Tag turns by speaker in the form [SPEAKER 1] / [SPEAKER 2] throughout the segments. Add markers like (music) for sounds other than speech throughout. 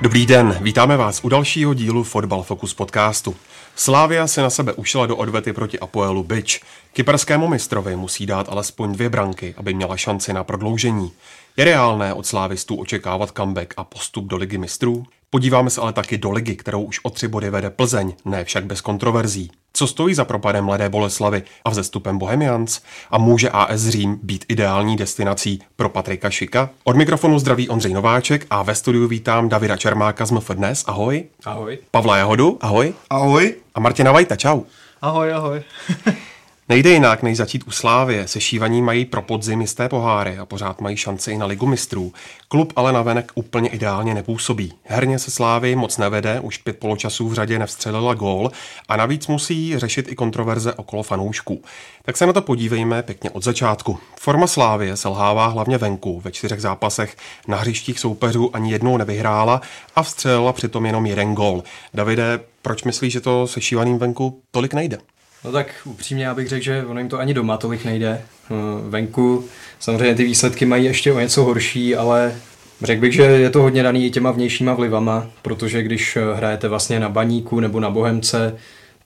[SPEAKER 1] Dobrý den, vítáme vás u dalšího dílu Fotbal Focus podcastu. Slávia se na sebe ušla do odvety proti Apoelu Byč. Kyperskému mistrovi musí dát alespoň dvě branky, aby měla šanci na prodloužení. Je reálné od slávistů očekávat comeback a postup do ligy mistrů? Podíváme se ale taky do ligy, kterou už o tři body vede Plzeň, ne však bez kontroverzí. Co stojí za propadem Mladé Boleslavy a vzestupem Bohemians? A může AS Řím být ideální destinací pro Patrika Šika? Od mikrofonu zdraví Ondřej Nováček a ve studiu vítám Davida Čermáka z MF Dnes, ahoj.
[SPEAKER 2] Ahoj.
[SPEAKER 1] Pavla Jahodu, ahoj.
[SPEAKER 3] Ahoj.
[SPEAKER 1] A Martina Vajta, čau.
[SPEAKER 2] Ahoj, ahoj. (laughs)
[SPEAKER 1] Nejde jinak, než začít u Slávě. Se šívaní mají pro podzim jisté poháry a pořád mají šanci i na ligu mistrů. Klub ale navenek úplně ideálně nepůsobí. Herně se Slávy moc nevede, už pět poločasů v řadě nevstřelila gól a navíc musí řešit i kontroverze okolo fanoušků. Tak se na to podívejme pěkně od začátku. Forma Slávie selhává hlavně venku. Ve čtyřech zápasech na hřištích soupeřů ani jednou nevyhrála a vstřelila přitom jenom jeden gól. Davide, proč myslíš, že to se šívaným venku tolik nejde?
[SPEAKER 4] No tak upřímně já bych řekl, že ono jim to ani doma tolik nejde. No, Venku samozřejmě ty výsledky mají ještě o něco horší, ale řekl bych, že je to hodně daný i těma vnějšíma vlivama, protože když hrajete vlastně na baníku nebo na bohemce,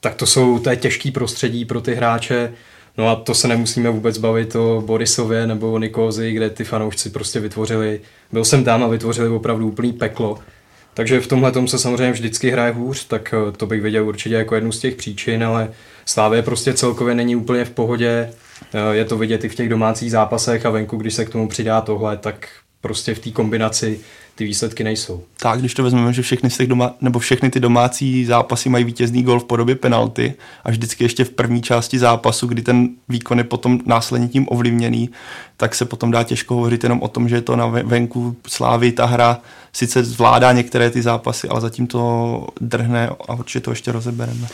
[SPEAKER 4] tak to jsou to je těžký prostředí pro ty hráče. No a to se nemusíme vůbec bavit o Borisově nebo o Nikózi, kde ty fanoušci prostě vytvořili, byl jsem tam a vytvořili opravdu úplný peklo. Takže v tomhle se samozřejmě vždycky hraje hůř, tak eh, to bych viděl určitě jako jednu z těch příčin, ale Slávě prostě celkově není úplně v pohodě. Eh, Je to vidět i v těch domácích zápasech a venku, když se k tomu přidá tohle, tak prostě v té kombinaci ty výsledky nejsou.
[SPEAKER 3] Tak, když to vezmeme, že všechny, těch doma, nebo všechny ty domácí zápasy mají vítězný gol v podobě penalty a vždycky ještě v první části zápasu, kdy ten výkon je potom následně tím ovlivněný, tak se potom dá těžko hovořit jenom o tom, že je to na venku slávy ta hra sice zvládá některé ty zápasy, ale zatím to drhne a určitě to ještě rozebereme.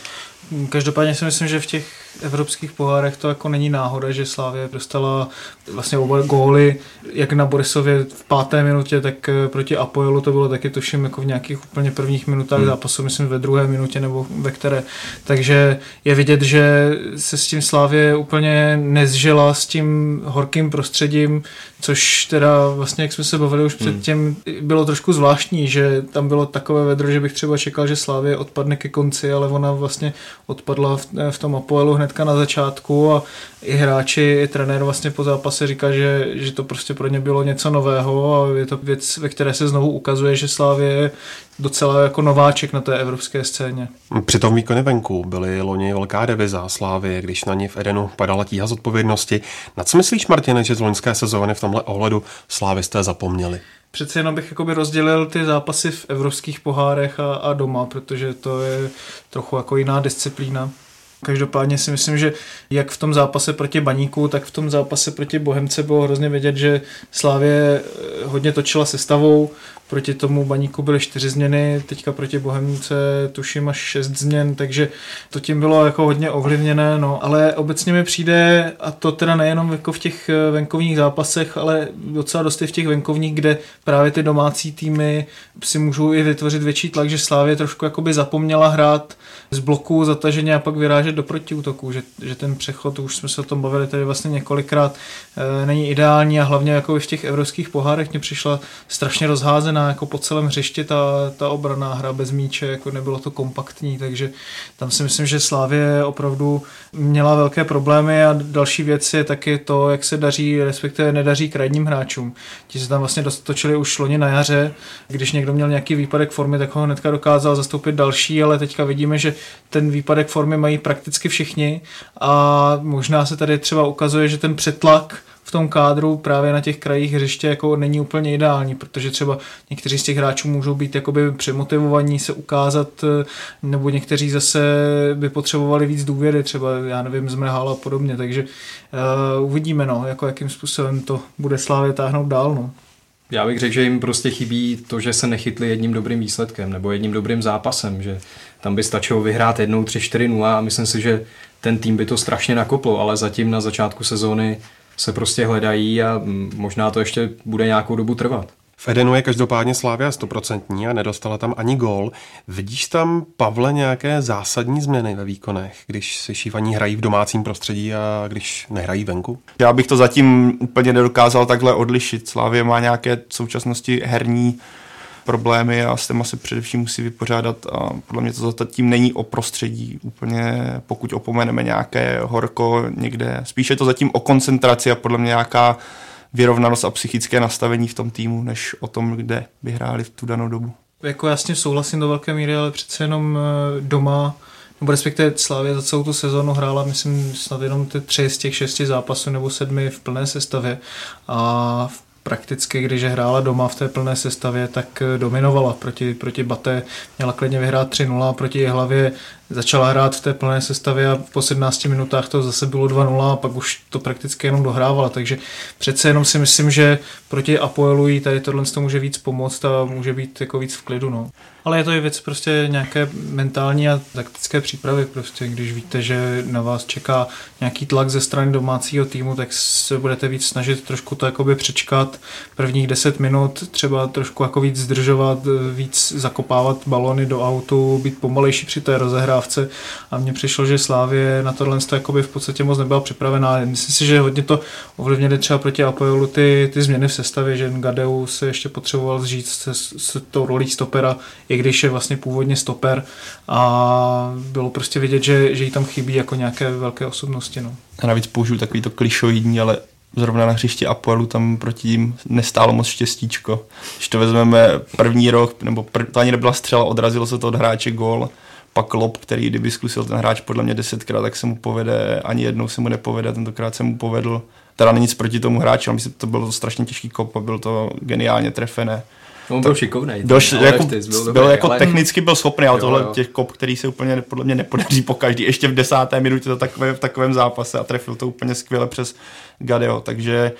[SPEAKER 2] Každopádně si myslím, že v těch evropských pohárech to jako není náhoda, že Slávě dostala vlastně oba góly, jak na Borisově v páté minutě, tak eh, proti Apoelu to bylo taky tuším jako v nějakých úplně prvních minutách hmm. zápasu, myslím ve druhé minutě nebo ve které. Takže je vidět, že se s tím Slávě úplně nezžila s tím horkým prostředím, což teda vlastně, jak jsme se bavili už hmm. předtím, bylo trošku zvláštní, že tam bylo takové vedro, že bych třeba čekal, že Slávě odpadne ke konci, ale ona vlastně odpadla v, v tom Apoelu hnedka na začátku a i hráči, i trenér vlastně po zápase říká, že, že to prostě pro ně bylo něco nového a je to věc, ve které se znovu ukazuje, že Slávě je docela jako nováček na té evropské scéně.
[SPEAKER 1] Při tom výkony venku byly loni velká deviza Slávy, když na ní v Edenu padala tíha zodpovědnosti. Na co myslíš, Martine, že z loňské sezóny v tomhle ohledu Slávisté zapomněli?
[SPEAKER 2] Přece jenom bych jakoby rozdělil ty zápasy v evropských pohárech a, a doma, protože to je trochu jako jiná disciplína. Každopádně si myslím, že jak v tom zápase proti Baníku, tak v tom zápase proti Bohemce bylo hrozně vidět, že Slávě hodně točila sestavou, proti tomu Baníku byly čtyři změny, teďka proti Bohemce tuším až šest změn, takže to tím bylo jako hodně ovlivněné, no, ale obecně mi přijde, a to teda nejenom jako v těch venkovních zápasech, ale docela dost i v těch venkovních, kde právě ty domácí týmy si můžou i vytvořit větší tlak, že Slávě trošku jakoby zapomněla hrát z bloku zataženě a pak vyrážet do protiútoku, že, že ten přechod, už jsme se o tom bavili tady vlastně několikrát, e, není ideální a hlavně jako v těch evropských pohárech mě přišla strašně rozházená jako po celém hřišti ta, ta obraná hra bez míče, jako nebylo to kompaktní, takže tam si myslím, že Slávě opravdu měla velké problémy a další věc je taky to, jak se daří, respektive nedaří krajním hráčům. Ti se tam vlastně dostočili už loni na jaře, když někdo měl nějaký výpadek formy, tak ho hnedka dokázal zastoupit další, ale teďka vidíme, že ten výpadek formy mají prakticky všichni a možná se tady třeba ukazuje, že ten přetlak v tom kádru právě na těch krajích hřiště jako není úplně ideální, protože třeba někteří z těch hráčů můžou být jakoby přemotivovaní se ukázat, nebo někteří zase by potřebovali víc důvěry, třeba já nevím, zmrhal a podobně, takže uh, uvidíme, no, jako jakým způsobem to bude Slávě táhnout dál, no.
[SPEAKER 4] Já bych řekl, že jim prostě chybí to, že se nechytli jedním dobrým výsledkem nebo jedním dobrým zápasem, že tam by stačilo vyhrát jednou 3-4-0 a myslím si, že ten tým by to strašně nakoplo, ale zatím na začátku sezóny se prostě hledají a možná to ještě bude nějakou dobu trvat.
[SPEAKER 1] V Edenu je každopádně Slávia stoprocentní a nedostala tam ani gól. Vidíš tam, Pavle, nějaké zásadní změny ve výkonech, když si šívaní hrají v domácím prostředí a když nehrají venku?
[SPEAKER 3] Já bych to zatím úplně nedokázal takhle odlišit. Slávě má nějaké v současnosti herní problémy a s těma se především musí vypořádat a podle mě to zatím není o prostředí úplně, pokud opomeneme nějaké horko někde. Spíše je to zatím o koncentraci a podle mě nějaká vyrovnanost a psychické nastavení v tom týmu, než o tom, kde by hráli v tu danou dobu.
[SPEAKER 2] Jako jasně souhlasím do velké míry, ale přece jenom eh, doma nebo respektive Slávě za celou tu sezónu hrála, myslím, snad jenom ty tři z těch šesti zápasů nebo sedmi v plné sestavě a v prakticky, když hrála doma v té plné sestavě, tak eh, dominovala proti, proti Bate. Měla klidně vyhrát 3-0, proti hlavě začala hrát v té plné sestavě a po 17 minutách to zase bylo 2-0 a pak už to prakticky jenom dohrávala, takže přece jenom si myslím, že proti Apoelu jí tady tohle to může víc pomoct a může být jako víc v klidu. No. Ale je to i věc prostě nějaké mentální a taktické přípravy, prostě když víte, že na vás čeká nějaký tlak ze strany domácího týmu, tak se budete víc snažit trošku to jakoby přečkat prvních 10 minut, třeba trošku jako víc zdržovat, víc zakopávat balony do autu, být pomalejší při té rozhrávce a mně přišlo, že Slávě na tohle jakoby v podstatě moc nebyla připravená. Myslím si, že hodně to ovlivnili třeba proti Apoelu ty, ty změny v sestavě, že Gadeu se ještě potřeboval zžít se, se tou rolí stopera, i když je vlastně původně stoper a bylo prostě vidět, že, že jí tam chybí jako nějaké velké osobnosti. No.
[SPEAKER 3] A navíc použiju takový to klišoidní, ale zrovna na hřišti Apoelu tam proti jim nestálo moc štěstíčko. Když to vezmeme první rok, nebo prv, to ani nebyla střela, odrazilo se to od hráče gól, pak Lop, který kdyby zkusil ten hráč podle mě desetkrát, tak se mu povede, ani jednou se mu nepovede, tentokrát se mu povedl. Teda není nic proti tomu hráči, ale myslím, to byl strašně těžký kop a byl to geniálně trefené.
[SPEAKER 4] On byl šikovný.
[SPEAKER 3] Doš, jako, byl, dobrý, byl jako ale... technicky byl schopný, ale jo, tohle jo. těch kop, který se úplně podle mě nepodaří po každý. Ještě v desáté minutě to takové, v takovém zápase a trefil to úplně skvěle přes Gadeo, takže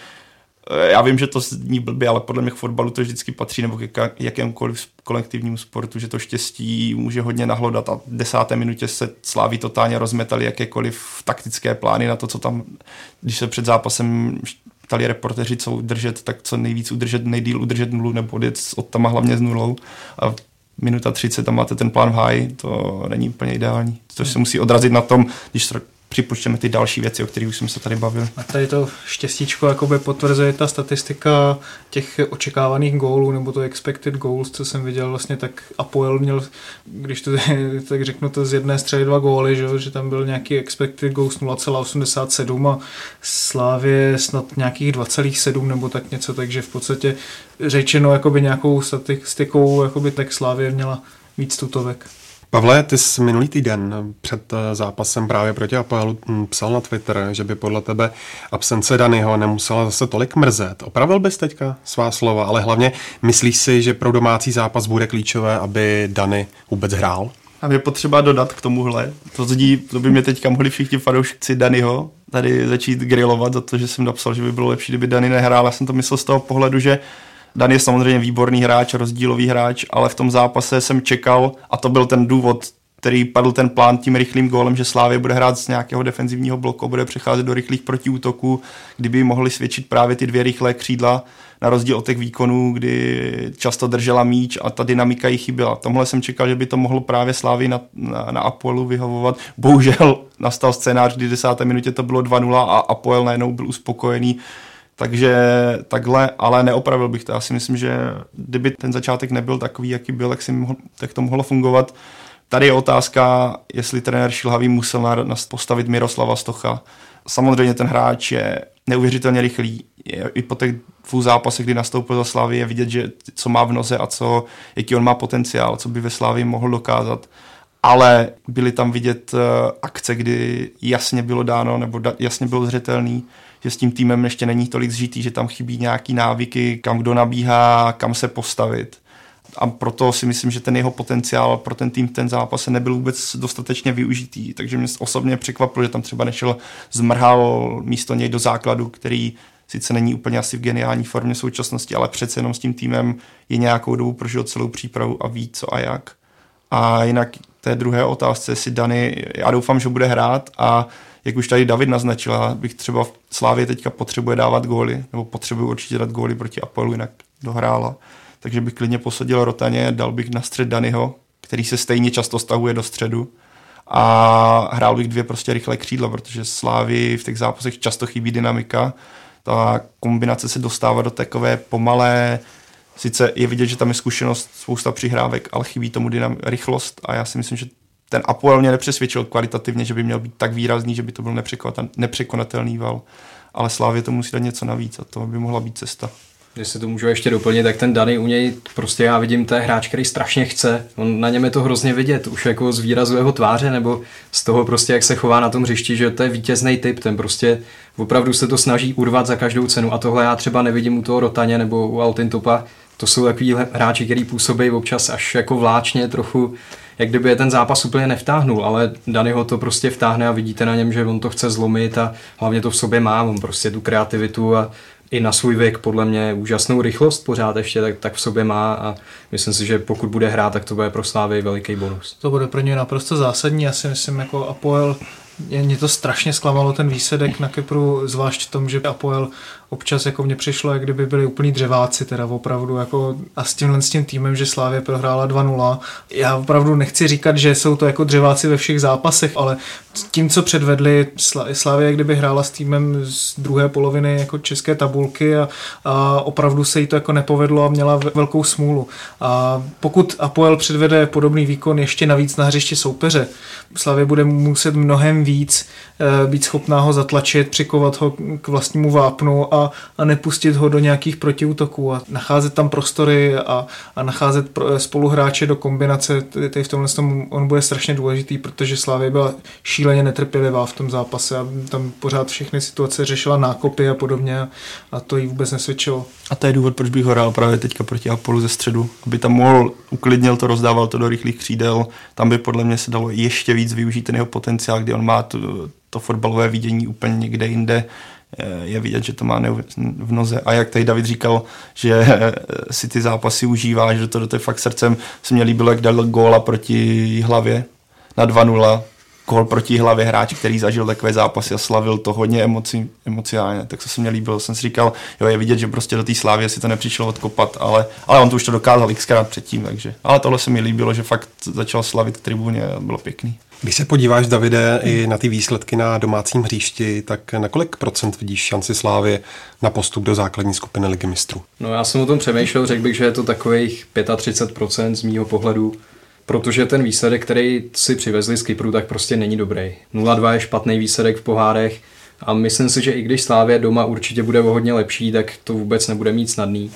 [SPEAKER 3] eh, já vím, že to zní blbě, ale podle mě k fotbalu to vždycky patří, nebo k jakémkoliv kolektivnímu sportu, že to štěstí může hodně nahlodat a v desáté minutě se Sláví totálně rozmetali jakékoliv taktické plány na to, co tam, když se před zápasem ptali reporteři, co udržet, tak co nejvíc udržet, nejdíl udržet nulu nebo odjet od tam hlavně s nulou. A minuta 30 tam máte ten plán v háji, to není úplně ideální. To se musí odrazit na tom, když připočteme ty další věci, o kterých už jsme se tady bavili.
[SPEAKER 2] A tady to štěstíčko jakoby potvrzuje ta statistika těch očekávaných gólů, nebo to expected goals, co jsem viděl vlastně, tak Apoel měl, když to (laughs) tak řeknu, to z jedné střely dva góly, že, že tam byl nějaký expected goals 0,87 a Slávě snad nějakých 2,7 nebo tak něco, takže v podstatě řečeno jakoby nějakou statistikou, jakoby tak Slávě měla víc tutovek.
[SPEAKER 1] Pavle, ty jsi minulý týden před eh, zápasem právě proti Apoelu hm, psal na Twitter, že by podle tebe absence Danyho nemusela zase tolik mrzet. Opravil bys teďka svá slova, ale hlavně myslíš si, že pro domácí zápas bude klíčové, aby Dany vůbec hrál?
[SPEAKER 3] A je potřeba dodat k tomuhle. To, zdí, to by mě teďka mohli všichni fanoušci Danyho tady začít grilovat za to, že jsem napsal, že by bylo lepší, kdyby Dany nehrál. Já jsem to myslel z toho pohledu, že Dan je samozřejmě výborný hráč, rozdílový hráč, ale v tom zápase jsem čekal, a to byl ten důvod, který padl ten plán tím rychlým gólem, že Slávě bude hrát z nějakého defenzivního bloku, bude přecházet do rychlých protiútoků, kdyby mohli svědčit právě ty dvě rychlé křídla, na rozdíl od těch výkonů, kdy často držela míč a ta dynamika jí chyběla. Tomhle jsem čekal, že by to mohlo právě Slávy na, na, na Apoelu vyhovovat. Bohužel nastal scénář, kdy v desáté minutě to bylo 2-0 a Apoel najednou byl uspokojený takže takhle, ale neopravil bych to. Já si myslím, že kdyby ten začátek nebyl takový, jaký byl, jak, si mohl, tak to mohlo fungovat. Tady je otázka, jestli trenér Šilhavý musel na, postavit Miroslava Stocha. Samozřejmě ten hráč je neuvěřitelně rychlý. Je, I po těch dvou zápasech, kdy nastoupil za Slávy, je vidět, že co má v noze a co, jaký on má potenciál, co by ve Slávy mohl dokázat. Ale byly tam vidět uh, akce, kdy jasně bylo dáno, nebo da, jasně bylo zřetelný, že s tím týmem ještě není tolik zžitý, že tam chybí nějaký návyky, kam kdo nabíhá, kam se postavit. A proto si myslím, že ten jeho potenciál pro ten tým ten zápas nebyl vůbec dostatečně využitý. Takže mě osobně překvapilo, že tam třeba nešel zmrhal místo něj do základu, který sice není úplně asi v geniální formě současnosti, ale přece jenom s tím týmem je nějakou dobu prožil celou přípravu a ví co a jak. A jinak té druhé otázce, jestli Dany, já doufám, že bude hrát a jak už tady David naznačila, bych třeba v Slávě teďka potřebuje dávat góly, nebo potřebuje určitě dát góly proti Apollu, jinak dohrála. Takže bych klidně posadil Rotaně, dal bych na střed Danyho, který se stejně často stahuje do středu a hrál bych dvě prostě rychlé křídla, protože Slávy v těch zápasech často chybí dynamika. Ta kombinace se dostává do takové pomalé, sice je vidět, že tam je zkušenost, spousta přihrávek, ale chybí tomu dynam- rychlost a já si myslím, že ten Apoel mě nepřesvědčil kvalitativně, že by měl být tak výrazný, že by to byl nepřekonatelný val. Ale Slávě to musí dát něco navíc a to by mohla být cesta.
[SPEAKER 4] Jestli to můžu ještě doplnit, tak ten Dany u něj prostě já vidím, to je hráč, který strašně chce. On na něm je to hrozně vidět, už jako z výrazu jeho tváře nebo z toho prostě, jak se chová na tom hřišti, že to je vítězný typ, ten prostě opravdu se to snaží urvat za každou cenu a tohle já třeba nevidím u toho Rotaně nebo u Altintopa. To jsou takový hráči, který působí občas až jako vláčně trochu, jak kdyby je ten zápas úplně nevtáhnul, ale Dany ho to prostě vtáhne a vidíte na něm, že on to chce zlomit a hlavně to v sobě má, on prostě tu kreativitu a i na svůj věk podle mě úžasnou rychlost pořád ještě tak, tak v sobě má a myslím si, že pokud bude hrát, tak to bude pro Slávy veliký bonus.
[SPEAKER 2] To bude pro ně naprosto zásadní, já si myslím jako Apoel mě to strašně zklamalo ten výsledek na Kypru, zvlášť v tom, že Apoel občas jako mě přišlo, jak kdyby byli úplní dřeváci, teda opravdu jako a s tímhle s tím týmem, že Slávě prohrála 2-0. Já opravdu nechci říkat, že jsou to jako dřeváci ve všech zápasech, ale tím, co předvedli, Slávě jak kdyby hrála s týmem z druhé poloviny jako české tabulky a, a opravdu se jí to jako nepovedlo a měla velkou smůlu. A pokud Apoel předvede podobný výkon ještě navíc na hřiště soupeře, Slávě bude muset mnohem víc eh, být schopná ho zatlačit, přikovat ho k vlastnímu vápnu a nepustit ho do nějakých protiútoků a nacházet tam prostory a, a nacházet pro, spoluhráče do kombinace. Tady v tomhle tom on bude strašně důležitý, protože Slávě byla šíleně netrpělivá v tom zápase a tam pořád všechny situace řešila nákopy a podobně a, a to jí vůbec nesvědčilo.
[SPEAKER 3] A to je důvod, proč bych ho hrál právě teďka proti Apollo ze středu, aby tam mohl, uklidnil to, rozdával to do rychlých křídel, tam by podle mě se dalo ještě víc využít ten jeho potenciál, kdy on má to, to fotbalové vidění úplně někde jinde, je vidět, že to má v noze. A jak tady David říkal, že si ty zápasy užívá, že to do toho fakt srdcem se mě líbilo, jak dal góla proti hlavě na 2-0, gól proti hlavě hráč, který zažil takové zápasy a slavil to hodně emoci, emociálně, tak to se mě líbilo. Jsem si říkal, jo, je vidět, že prostě do té slávy si to nepřišlo odkopat, ale, ale on to už to dokázal xkrát předtím, takže. Ale tohle se mi líbilo, že fakt začal slavit tribuně a bylo pěkný.
[SPEAKER 1] Když se podíváš, Davide, i na ty výsledky na domácím hřišti, tak na kolik procent vidíš šanci Slávy na postup do základní skupiny ligy mistrů?
[SPEAKER 4] No já jsem o tom přemýšlel, řekl bych, že je to takových 35% z mýho pohledu, protože ten výsledek, který si přivezli z Kypru, tak prostě není dobrý. 0-2 je špatný výsledek v pohárech a myslím si, že i když Slávě doma určitě bude o hodně lepší, tak to vůbec nebude mít snadný.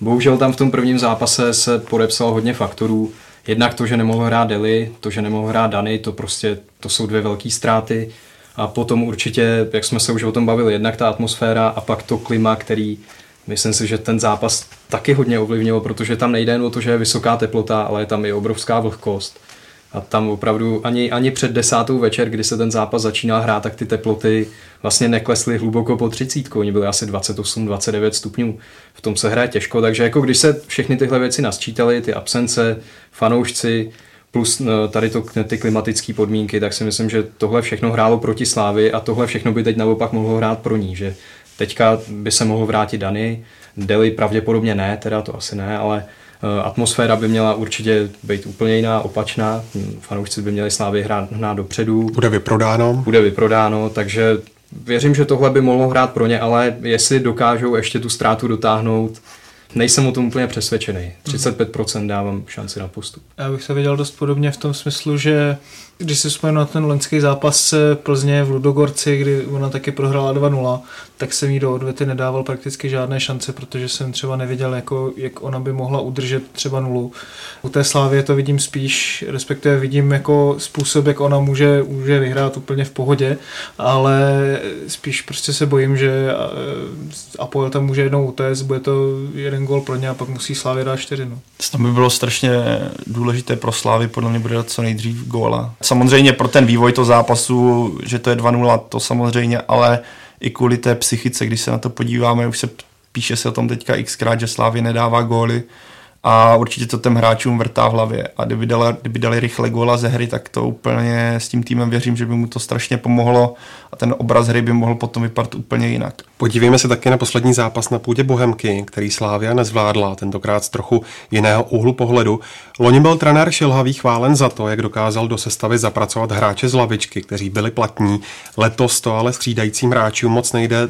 [SPEAKER 4] Bohužel tam v tom prvním zápase se podepsalo hodně faktorů, Jednak to, že nemohl hrát Deli, to, že nemohl hrát Dany, to prostě to jsou dvě velké ztráty. A potom určitě, jak jsme se už o tom bavili, jednak ta atmosféra a pak to klima, který myslím si, že ten zápas taky hodně ovlivnilo, protože tam nejde jen o to, že je vysoká teplota, ale je tam i obrovská vlhkost. A tam opravdu ani, ani před desátou večer, kdy se ten zápas začínal hrát, tak ty teploty vlastně neklesly hluboko po třicítku. Oni byli asi 28-29 stupňů. V tom se hraje těžko, takže jako když se všechny tyhle věci nasčítaly, ty absence, fanoušci, plus no, tady to, ty klimatické podmínky, tak si myslím, že tohle všechno hrálo proti Slávy a tohle všechno by teď naopak mohlo hrát pro ní, že teďka by se mohl vrátit Dany, Deli pravděpodobně ne, teda to asi ne, ale Eh, atmosféra by měla určitě být úplně jiná, opačná. Fanoušci by měli Slávy hrát, hrát dopředu.
[SPEAKER 1] Bude vyprodáno.
[SPEAKER 4] Bude vyprodáno, takže věřím, že tohle by mohlo hrát pro ně, ale jestli dokážou ještě tu ztrátu dotáhnout, nejsem o tom úplně přesvědčený. 35% dávám šanci na postup.
[SPEAKER 2] Já bych se viděl dost podobně v tom smyslu, že když si vzpomenu na ten loňský zápas Plzně v Ludogorci, kdy ona taky prohrála 2-0, tak jsem jí do odvety nedával prakticky žádné šance, protože jsem třeba neviděl, jako, jak ona by mohla udržet třeba nulu. U té Slávě to vidím spíš, respektive vidím jako způsob, jak ona může, může vyhrát úplně v pohodě, ale spíš prostě se bojím, že Apoel tam může jednou utéct, bude to jeden gol pro ně a pak musí Slávě dát čtyři. No.
[SPEAKER 3] To by bylo strašně důležité pro Slávy, podle mě bude dát co nejdřív góla. Samozřejmě pro ten vývoj toho zápasu, že to je 2-0, to samozřejmě, ale i kvůli té psychice, když se na to podíváme, už se píše se o tom teďka xkrát, že Slávě nedává góly, a určitě to těm hráčům vrtá v hlavě. A kdyby dali, kdyby dali rychle góla ze hry, tak to úplně s tím týmem věřím, že by mu to strašně pomohlo a ten obraz hry by mohl potom vypadat úplně jinak.
[SPEAKER 1] Podívejme se taky na poslední zápas na půdě Bohemky, který Slávia nezvládla, tentokrát z trochu jiného úhlu pohledu. Loni byl trenér Šilhavý chválen za to, jak dokázal do sestavy zapracovat hráče z lavičky, kteří byli platní. Letos to ale střídajícím hráčům moc nejde.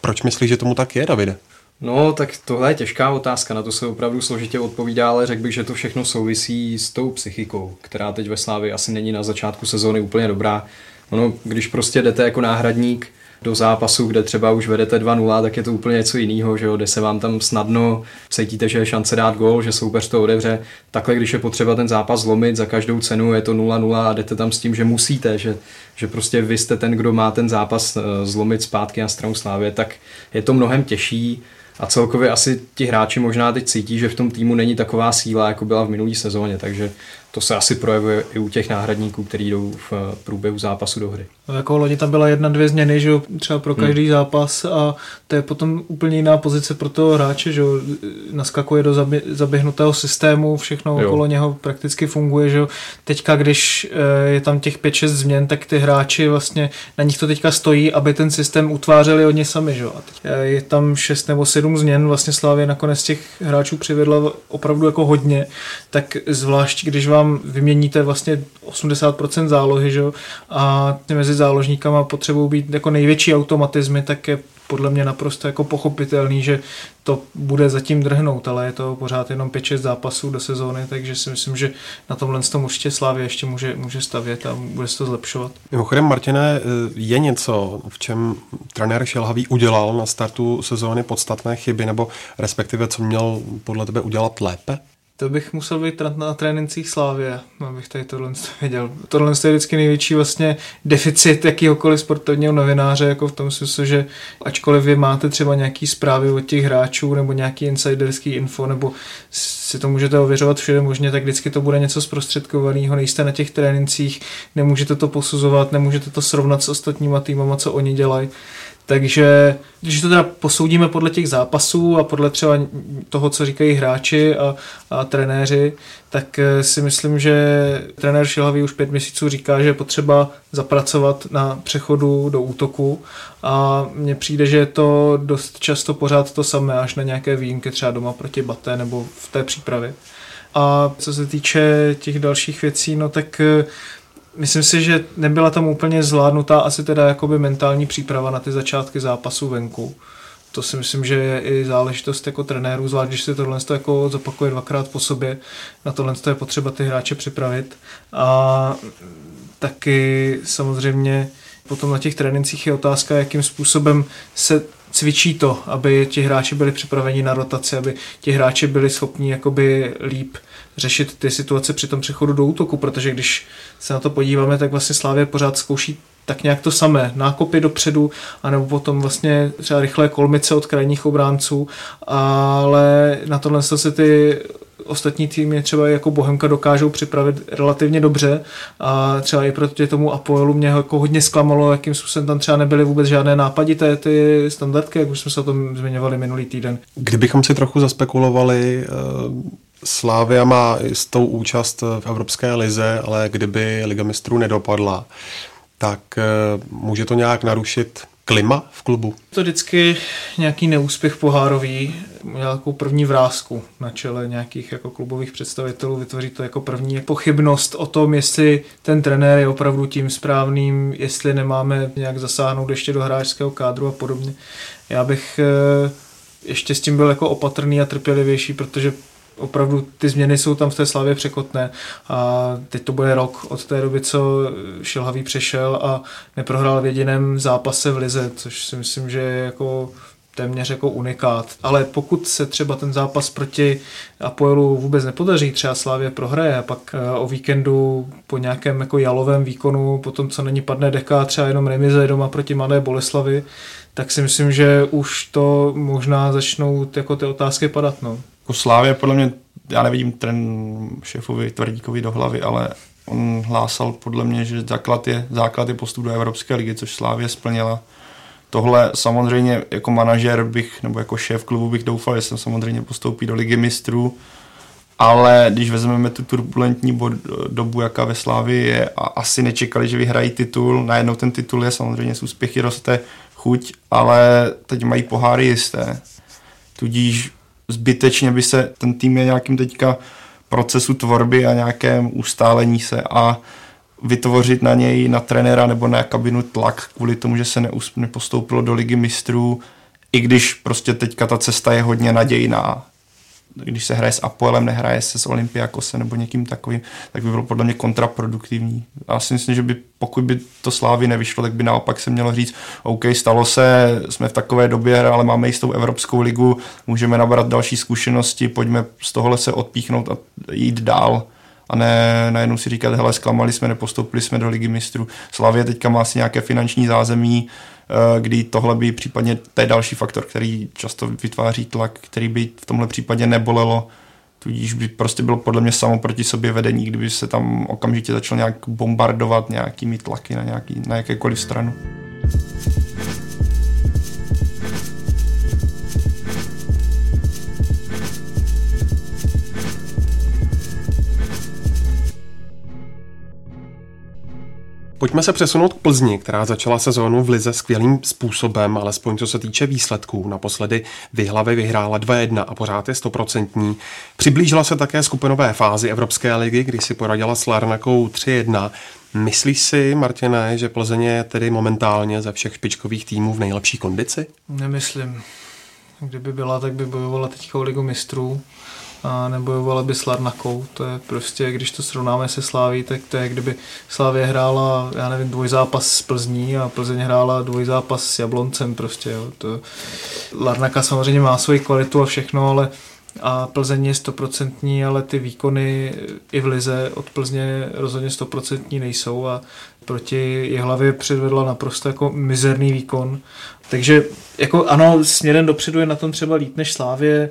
[SPEAKER 1] Proč myslíš, že tomu tak je, Davide?
[SPEAKER 4] No, tak tohle je těžká otázka, na to se opravdu složitě odpovídá, ale řekl bych, že to všechno souvisí s tou psychikou, která teď ve Slávě asi není na začátku sezóny úplně dobrá. Ono, když prostě jdete jako náhradník do zápasu, kde třeba už vedete 2-0, tak je to úplně něco jiného, že jo, jde se vám tam snadno, cítíte, že je šance dát gol, že soupeř to odevře. Takhle, když je potřeba ten zápas zlomit za každou cenu, je to 0-0 a jdete tam s tím, že musíte, že, že prostě vy jste ten, kdo má ten zápas eh, zlomit zpátky na stranu Slávě, tak je to mnohem těžší a celkově asi ti hráči možná teď cítí, že v tom týmu není taková síla, jako byla v minulý sezóně, takže to se asi projevuje i u těch náhradníků, kteří jdou v eh, průběhu zápasu do hry.
[SPEAKER 2] No, jako loni tam byla jedna, dvě změny, že třeba pro hmm. každý hmm. zápas a to je potom úplně jiná pozice pro toho hráče, že naskakuje do zaběhnutého systému, všechno jo. okolo něho prakticky funguje, že teďka, když eh, je tam těch 5-6 změn, tak ty hráči vlastně, na nich to teďka stojí, aby ten systém utvářeli oni sami, že a teď eh, je tam 6 nebo 7 změn, vlastně Slávě nakonec těch hráčů přivedla opravdu jako hodně, tak zvlášť, když vám vám vyměníte vlastně 80% zálohy, že? a mezi záložníkama potřebují být jako největší automatizmy, tak je podle mě naprosto jako pochopitelný, že to bude zatím drhnout, ale je to pořád jenom 5-6 zápasů do sezóny, takže si myslím, že na tomhle tom určitě Slávě ještě může, může stavět a bude se to zlepšovat.
[SPEAKER 1] Mimochodem, Martine, je něco, v čem trenér Šelhavý udělal na startu sezóny podstatné chyby, nebo respektive co měl podle tebe udělat lépe?
[SPEAKER 2] To bych musel být na trénincích Slávě, abych tady tohle věděl. Tohle je vždycky největší vlastně deficit jakýhokoliv sportovního novináře, jako v tom smyslu, že ačkoliv vy máte třeba nějaký zprávy od těch hráčů nebo nějaký insiderský info, nebo si to můžete ověřovat všude možně, tak vždycky to bude něco zprostředkovaného, nejste na těch trénincích, nemůžete to posuzovat, nemůžete to srovnat s ostatníma týmama, co oni dělají. Takže když to teda posoudíme podle těch zápasů a podle třeba toho, co říkají hráči a, a trenéři, tak eh, si myslím, že trenér Šilhavý už pět měsíců říká, že je potřeba zapracovat na přechodu do útoku a mně přijde, že je to dost často pořád to samé, až na nějaké výjimky třeba doma proti Baté nebo v té přípravě. A co se týče těch dalších věcí, no tak eh, Myslím si, že nebyla tam úplně zvládnutá asi teda jakoby mentální příprava na ty začátky zápasu venku. To si myslím, že je i záležitost jako trenérů, zvlášť když se tohle jako zopakuje dvakrát po sobě. Na tohle je potřeba ty hráče připravit. A taky samozřejmě potom na těch trénincích je otázka, jakým způsobem se cvičí to, aby ti hráči byli připraveni na rotaci, aby ti hráči byli schopni jakoby líp řešit ty situace při tom přechodu do útoku, protože když se na to podíváme, tak vlastně Slávě pořád zkouší tak nějak to samé, nákopy dopředu, anebo potom vlastně třeba rychlé kolmice od krajních obránců, ale na tohle se ty ostatní týmy třeba jako Bohemka dokážou připravit relativně dobře a třeba i proti tomu Apoelu mě jako hodně zklamalo, jakým způsobem tam třeba nebyly vůbec žádné nápadité ty standardky, jak už jsme se o tom zmiňovali minulý týden.
[SPEAKER 1] Kdybychom si trochu zaspekulovali, eh, Slávia má jistou účast v Evropské lize, ale kdyby Liga mistrů nedopadla, tak eh, může to nějak narušit klima v klubu?
[SPEAKER 2] To vždycky nějaký neúspěch pohárový, nějakou první vrázku na čele nějakých jako klubových představitelů, vytvoří to jako první pochybnost o tom, jestli ten trenér je opravdu tím správným, jestli nemáme nějak zasáhnout ještě do hráčského kádru a podobně. Já bych eh, ještě s tím byl jako opatrný a trpělivější, protože opravdu ty změny jsou tam v té slavě překotné a teď to bude rok od té doby, co Šilhavý přešel a neprohrál v jediném zápase v Lize, což si myslím, že je jako téměř jako unikát. Ale pokud se třeba ten zápas proti Apoelu vůbec nepodaří, třeba Slávě prohraje a pak eh, o víkendu po nějakém jako jalovém výkonu, po tom, co není padne deka, třeba jenom remize doma proti Malé Boleslavi, tak si myslím, že už to možná začnou jako ty otázky padat. No
[SPEAKER 3] jako Slávě podle mě, já nevidím ten šéfovi Tvrdíkovi do hlavy, ale on hlásal podle mě, že základ je, základ je postup do Evropské ligy, což Slávě splnila. Tohle samozřejmě jako manažer bych, nebo jako šéf klubu bych doufal, že jsem samozřejmě postoupí do ligy mistrů, ale když vezmeme tu turbulentní bod, dobu, jaká ve Slávi je a asi nečekali, že vyhrají titul, najednou ten titul je samozřejmě z úspěchy roste chuť, ale teď mají poháry jisté. Tudíž zbytečně by se ten tým je nějakým teďka procesu tvorby a nějakém ustálení se a vytvořit na něj, na trenéra nebo na kabinu tlak kvůli tomu, že se nepostoupilo do ligy mistrů, i když prostě teďka ta cesta je hodně nadějná když se hraje s Apoelem, nehraje se s Olympiakosem nebo někým takovým, tak by bylo podle mě kontraproduktivní. Já si myslím, že by, pokud by to Slávy nevyšlo, tak by naopak se mělo říct, OK, stalo se, jsme v takové době, ale máme jistou Evropskou ligu, můžeme nabrat další zkušenosti, pojďme z tohohle se odpíchnout a jít dál a ne najednou si říkat, hele, zklamali jsme, nepostoupili jsme do ligy mistrů. Slavě teďka má asi nějaké finanční zázemí, kdy tohle by případně, to je další faktor, který často vytváří tlak, který by v tomhle případě nebolelo, tudíž by prostě bylo podle mě samo proti sobě vedení, kdyby se tam okamžitě začal nějak bombardovat nějakými tlaky na, nějaký, na jakékoliv stranu.
[SPEAKER 1] Pojďme se přesunout k Plzni, která začala sezónu v Lize skvělým způsobem, alespoň co se týče výsledků. Naposledy Vyhlavy vyhrála 2-1 a pořád je stoprocentní. Přiblížila se také skupinové fázi Evropské ligy, kdy si poradila s Larnakou 3-1. Myslíš si, Martine, že Plzeň je tedy momentálně ze všech špičkových týmů v nejlepší kondici?
[SPEAKER 2] Nemyslím. Kdyby byla, tak by bojovala teď o ligu mistrů a nebojovala by s Larnakou. To je prostě, když to srovnáme se Sláví, tak to je, kdyby Slávě hrála, já nevím, dvojzápas s Plzní a Plzeň hrála dvojzápas s Jabloncem prostě. Jo. To, Larnaka samozřejmě má svoji kvalitu a všechno, ale a Plzeň je stoprocentní, ale ty výkony i v Lize od Plzně rozhodně stoprocentní nejsou a proti hlavě předvedla naprosto jako mizerný výkon. Takže jako ano, směrem dopředu je na tom třeba líp než Slávě,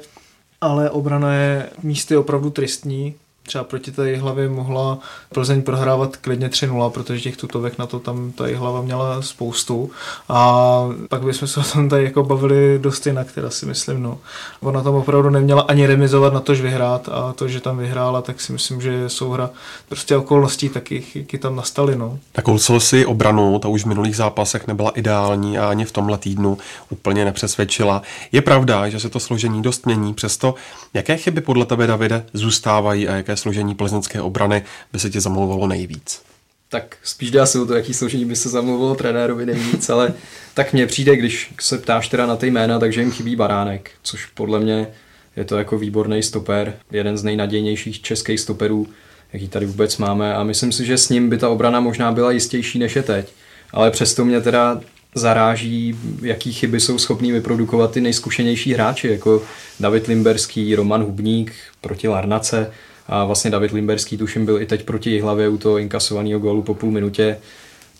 [SPEAKER 2] ale obrana je místy opravdu tristní. Třeba proti té hlavě mohla Plzeň prohrávat klidně 3-0, protože těch tutovek na to tam ta hlava měla spoustu. A pak bychom se o tom tady jako bavili dost jinak, teda si myslím. No. Ona tam opravdu neměla ani remizovat na tož vyhrát a to, že tam vyhrála, tak si myslím, že souhra prostě okolností taky, jaký tam nastaly. No.
[SPEAKER 1] Nakousl si obranu, ta už v minulých zápasech nebyla ideální a ani v tomhle týdnu úplně nepřesvědčila. Je pravda, že se to složení dost mění, přesto jaké chyby podle tebe, Davide, zůstávají a jaké složení plzeňské obrany by se ti zamlouvalo nejvíc?
[SPEAKER 4] Tak spíš dá se o to, jaký složení by se zamlouvalo trenérovi nejvíc, ale tak mně přijde, když se ptáš teda na ty jména, takže jim chybí Baránek, což podle mě je to jako výborný stoper, jeden z nejnadějnějších českých stoperů, jaký tady vůbec máme a myslím si, že s ním by ta obrana možná byla jistější než je teď. Ale přesto mě teda zaráží, jaký chyby jsou schopní vyprodukovat ty nejzkušenější hráči, jako David Limberský, Roman Hubník proti Larnace, a vlastně David Limberský tuším byl i teď proti Jihlavě u toho inkasovaného gólu po půl minutě.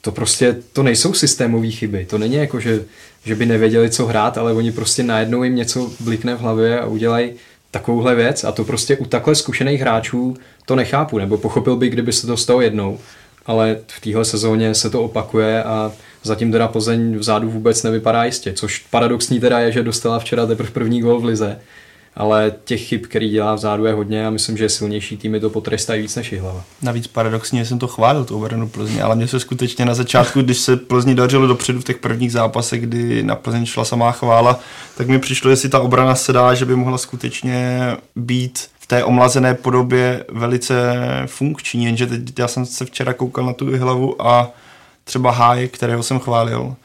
[SPEAKER 4] To prostě, to nejsou systémové chyby. To není jako, že, že by nevěděli, co hrát, ale oni prostě najednou jim něco blikne v hlavě a udělají takovouhle věc a to prostě u takhle zkušených hráčů to nechápu, nebo pochopil by, kdyby se to stalo jednou, ale v téhle sezóně se to opakuje a zatím teda Plzeň vzadu vůbec nevypadá jistě, což paradoxní teda je, že dostala včera teprve první gol v lize, ale těch chyb, který dělá vzadu je hodně a myslím, že silnější týmy to potrestají víc než hlava.
[SPEAKER 3] Navíc paradoxně jsem to chválil, tu obranu Plzně, ale mě se skutečně na začátku, když se Plzni dařilo dopředu v těch prvních zápasech, kdy na Plzeň šla samá chvála, tak mi přišlo, jestli ta obrana se dá, že by mohla skutečně být v té omlazené podobě velice funkční, jenže teď já jsem se včera koukal na tu hlavu a třeba Háj, kterého jsem chválil,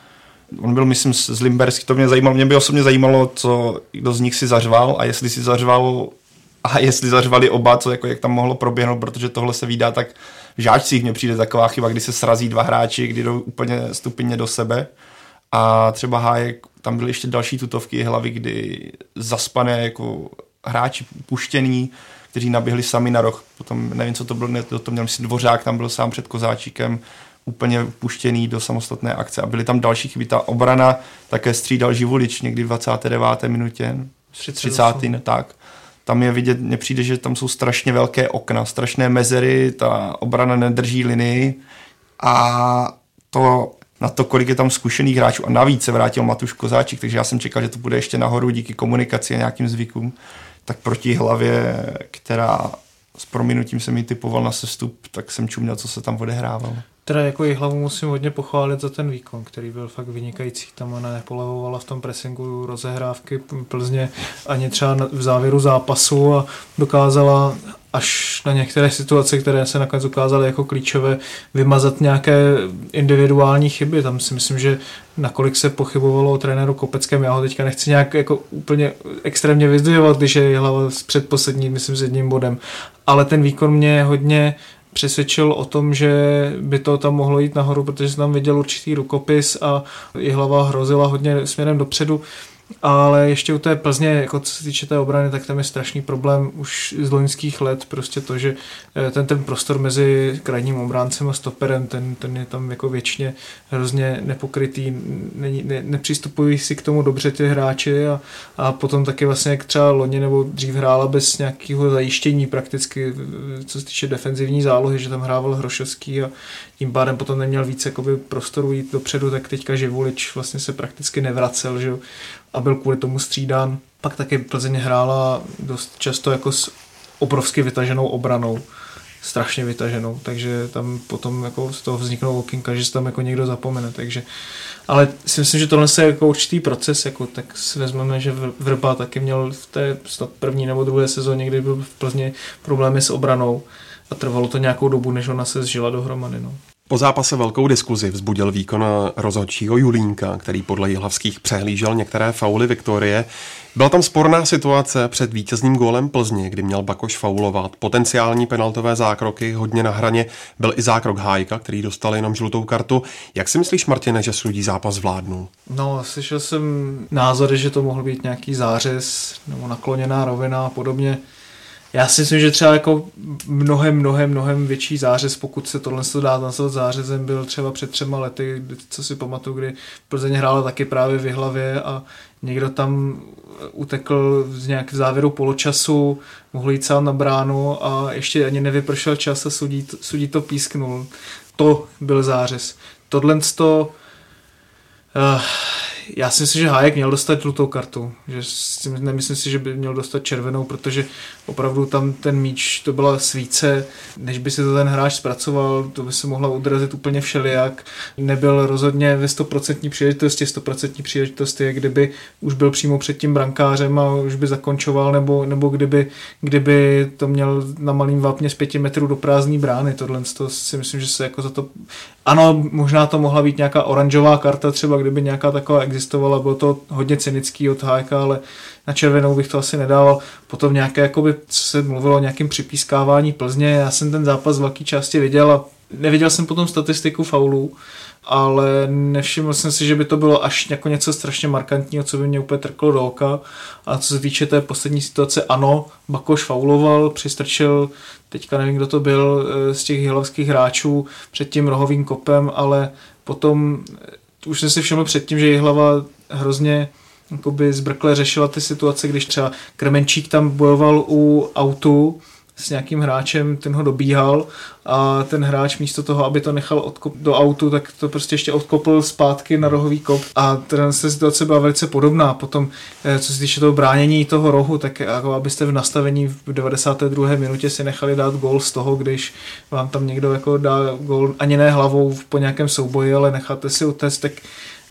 [SPEAKER 3] on byl, myslím, z Limberský, to mě zajímalo, mě by osobně zajímalo, co kdo z nich si zařval a jestli si zařval a jestli zařvali oba, co jako jak tam mohlo proběhnout, protože tohle se vydá tak v žáčcích. Mně přijde taková chyba, kdy se srazí dva hráči, kdy jdou úplně stupně do sebe. A třeba Hájek, tam byly ještě další tutovky hlavy, kdy zaspané jako hráči puštěný, kteří naběhli sami na roh, potom nevím, co to bylo, to, to měl myslím Dvořák, tam byl sám před Kozáčíkem, úplně puštěný do samostatné akce. A byly tam další chyby. Ta obrana také střídal Živulič někdy v 29. minutě, 30. Ne, tak. Tam je vidět, mně přijde, že tam jsou strašně velké okna, strašné mezery, ta obrana nedrží linii a to na to, kolik je tam zkušených hráčů a navíc se vrátil Matuš Kozáčik, takže já jsem čekal, že to bude ještě nahoru díky komunikaci a nějakým zvykům, tak proti hlavě, která s prominutím jsem ji typoval na sestup, tak jsem čuměl, co se tam odehrávalo.
[SPEAKER 2] Teda jako i hlavu musím hodně pochválit za ten výkon, který byl fakt vynikající. Tam ona nepolevovala v tom pressingu rozehrávky Plzně ani třeba v závěru zápasu a dokázala až na některé situace, které se nakonec ukázaly jako klíčové, vymazat nějaké individuální chyby. Tam si myslím, že nakolik se pochybovalo o trenéru Kopeckém, já ho teďka nechci nějak jako úplně extrémně vyzdvihovat, když je hlava s předposledním, myslím, s jedním bodem. Ale ten výkon mě hodně přesvědčil o tom, že by to tam mohlo jít nahoru, protože jsem tam viděl určitý rukopis a i hlava hrozila hodně směrem dopředu. Ale ještě u té Plzně, jako co se týče té obrany, tak tam je strašný problém už z loňských let, prostě to, že eh, ten, ten prostor mezi krajním obráncem a stoperem, ten, ten je tam jako věčně hrozně nepokrytý, ne, ne, nepřistupují si k tomu dobře ty hráči a, a potom taky vlastně jak třeba loni nebo dřív hrála bez nějakého zajištění prakticky, co se týče defenzivní zálohy, že tam hrával Hrošovský a tím pádem potom neměl víc jakoby prostoru jít dopředu, tak teďka Živulič vlastně se prakticky nevracel, že a byl kvůli tomu střídán. Pak taky Plzeň hrála dost často jako s obrovsky vytaženou obranou, strašně vytaženou, takže tam potom jako z toho vzniknou okinka, že se tam jako někdo zapomene, takže ale si myslím, že tohle je jako určitý proces, jako tak si vezmeme, že Vrba taky měl v té snad první nebo druhé sezóně, kdy byl v Plzně problémy s obranou a trvalo to nějakou dobu, než ona se zžila dohromady. No.
[SPEAKER 1] Po zápase velkou diskuzi vzbudil výkon rozhodčího Julínka, který podle Jihlavských přehlížel některé fauly Viktorie. Byla tam sporná situace před vítězným gólem Plzně, kdy měl Bakoš faulovat. Potenciální penaltové zákroky hodně na hraně. Byl i zákrok Hájka, který dostal jenom žlutou kartu. Jak si myslíš, Martine, že sudí zápas zvládnul?
[SPEAKER 2] No, slyšel jsem názory, že to mohl být nějaký zářez nebo nakloněná rovina a podobně. Já si myslím, že třeba jako mnohem, mnohem, mnohem větší zářez, pokud se tohle dá nazvat zářezem, byl třeba před třema lety, co si pamatuju, kdy Plzeň hrála taky právě v hlavě a někdo tam utekl z nějak v závěru poločasu, mohl jít sám na bránu a ještě ani nevypršel čas a sudí, sudí to písknul. To byl zářez. Tohle to uh, já si myslím, že Hájek měl dostat žlutou kartu. Že si, nemyslím si, že by měl dostat červenou, protože opravdu tam ten míč, to byla svíce, než by si to ten hráč zpracoval, to by se mohla udrazit úplně všelijak. Nebyl rozhodně ve 100% příležitosti, 100% příležitosti je, kdyby už byl přímo před tím brankářem a už by zakončoval, nebo, nebo kdyby, kdyby to měl na malým vápně z pěti metrů do prázdné brány. Tohle to si myslím, že se jako za to... Ano, možná to mohla být nějaká oranžová karta, třeba kdyby nějaká taková existovala, bylo to hodně cynický od Hájka, ale na červenou bych to asi nedával. Potom nějaké, jakoby, se mluvilo o nějakém připískávání Plzně, já jsem ten zápas z velké části viděl a neviděl jsem potom statistiku faulů, ale nevšiml jsem si, že by to bylo až jako něco strašně markantního, co by mě úplně trklo do oka. A co se týče té poslední situace, ano, Bakoš fauloval, přistrčil, teďka nevím, kdo to byl eh, z těch hilovských hráčů před tím rohovým kopem, ale potom už jsem si všiml předtím, že Jihlava hrozně zbrkle řešila ty situace, když třeba Kremenčík tam bojoval u autu s nějakým hráčem, ten ho dobíhal a ten hráč místo toho, aby to nechal odkop do autu, tak to prostě ještě odkopl zpátky na rohový kop a ta situace byla velice podobná. Potom, eh, co se týče toho bránění toho rohu, tak jako abyste v nastavení v 92. minutě si nechali dát gol z toho, když vám tam někdo jako dá gol ani ne hlavou po nějakém souboji, ale necháte si utéct, tak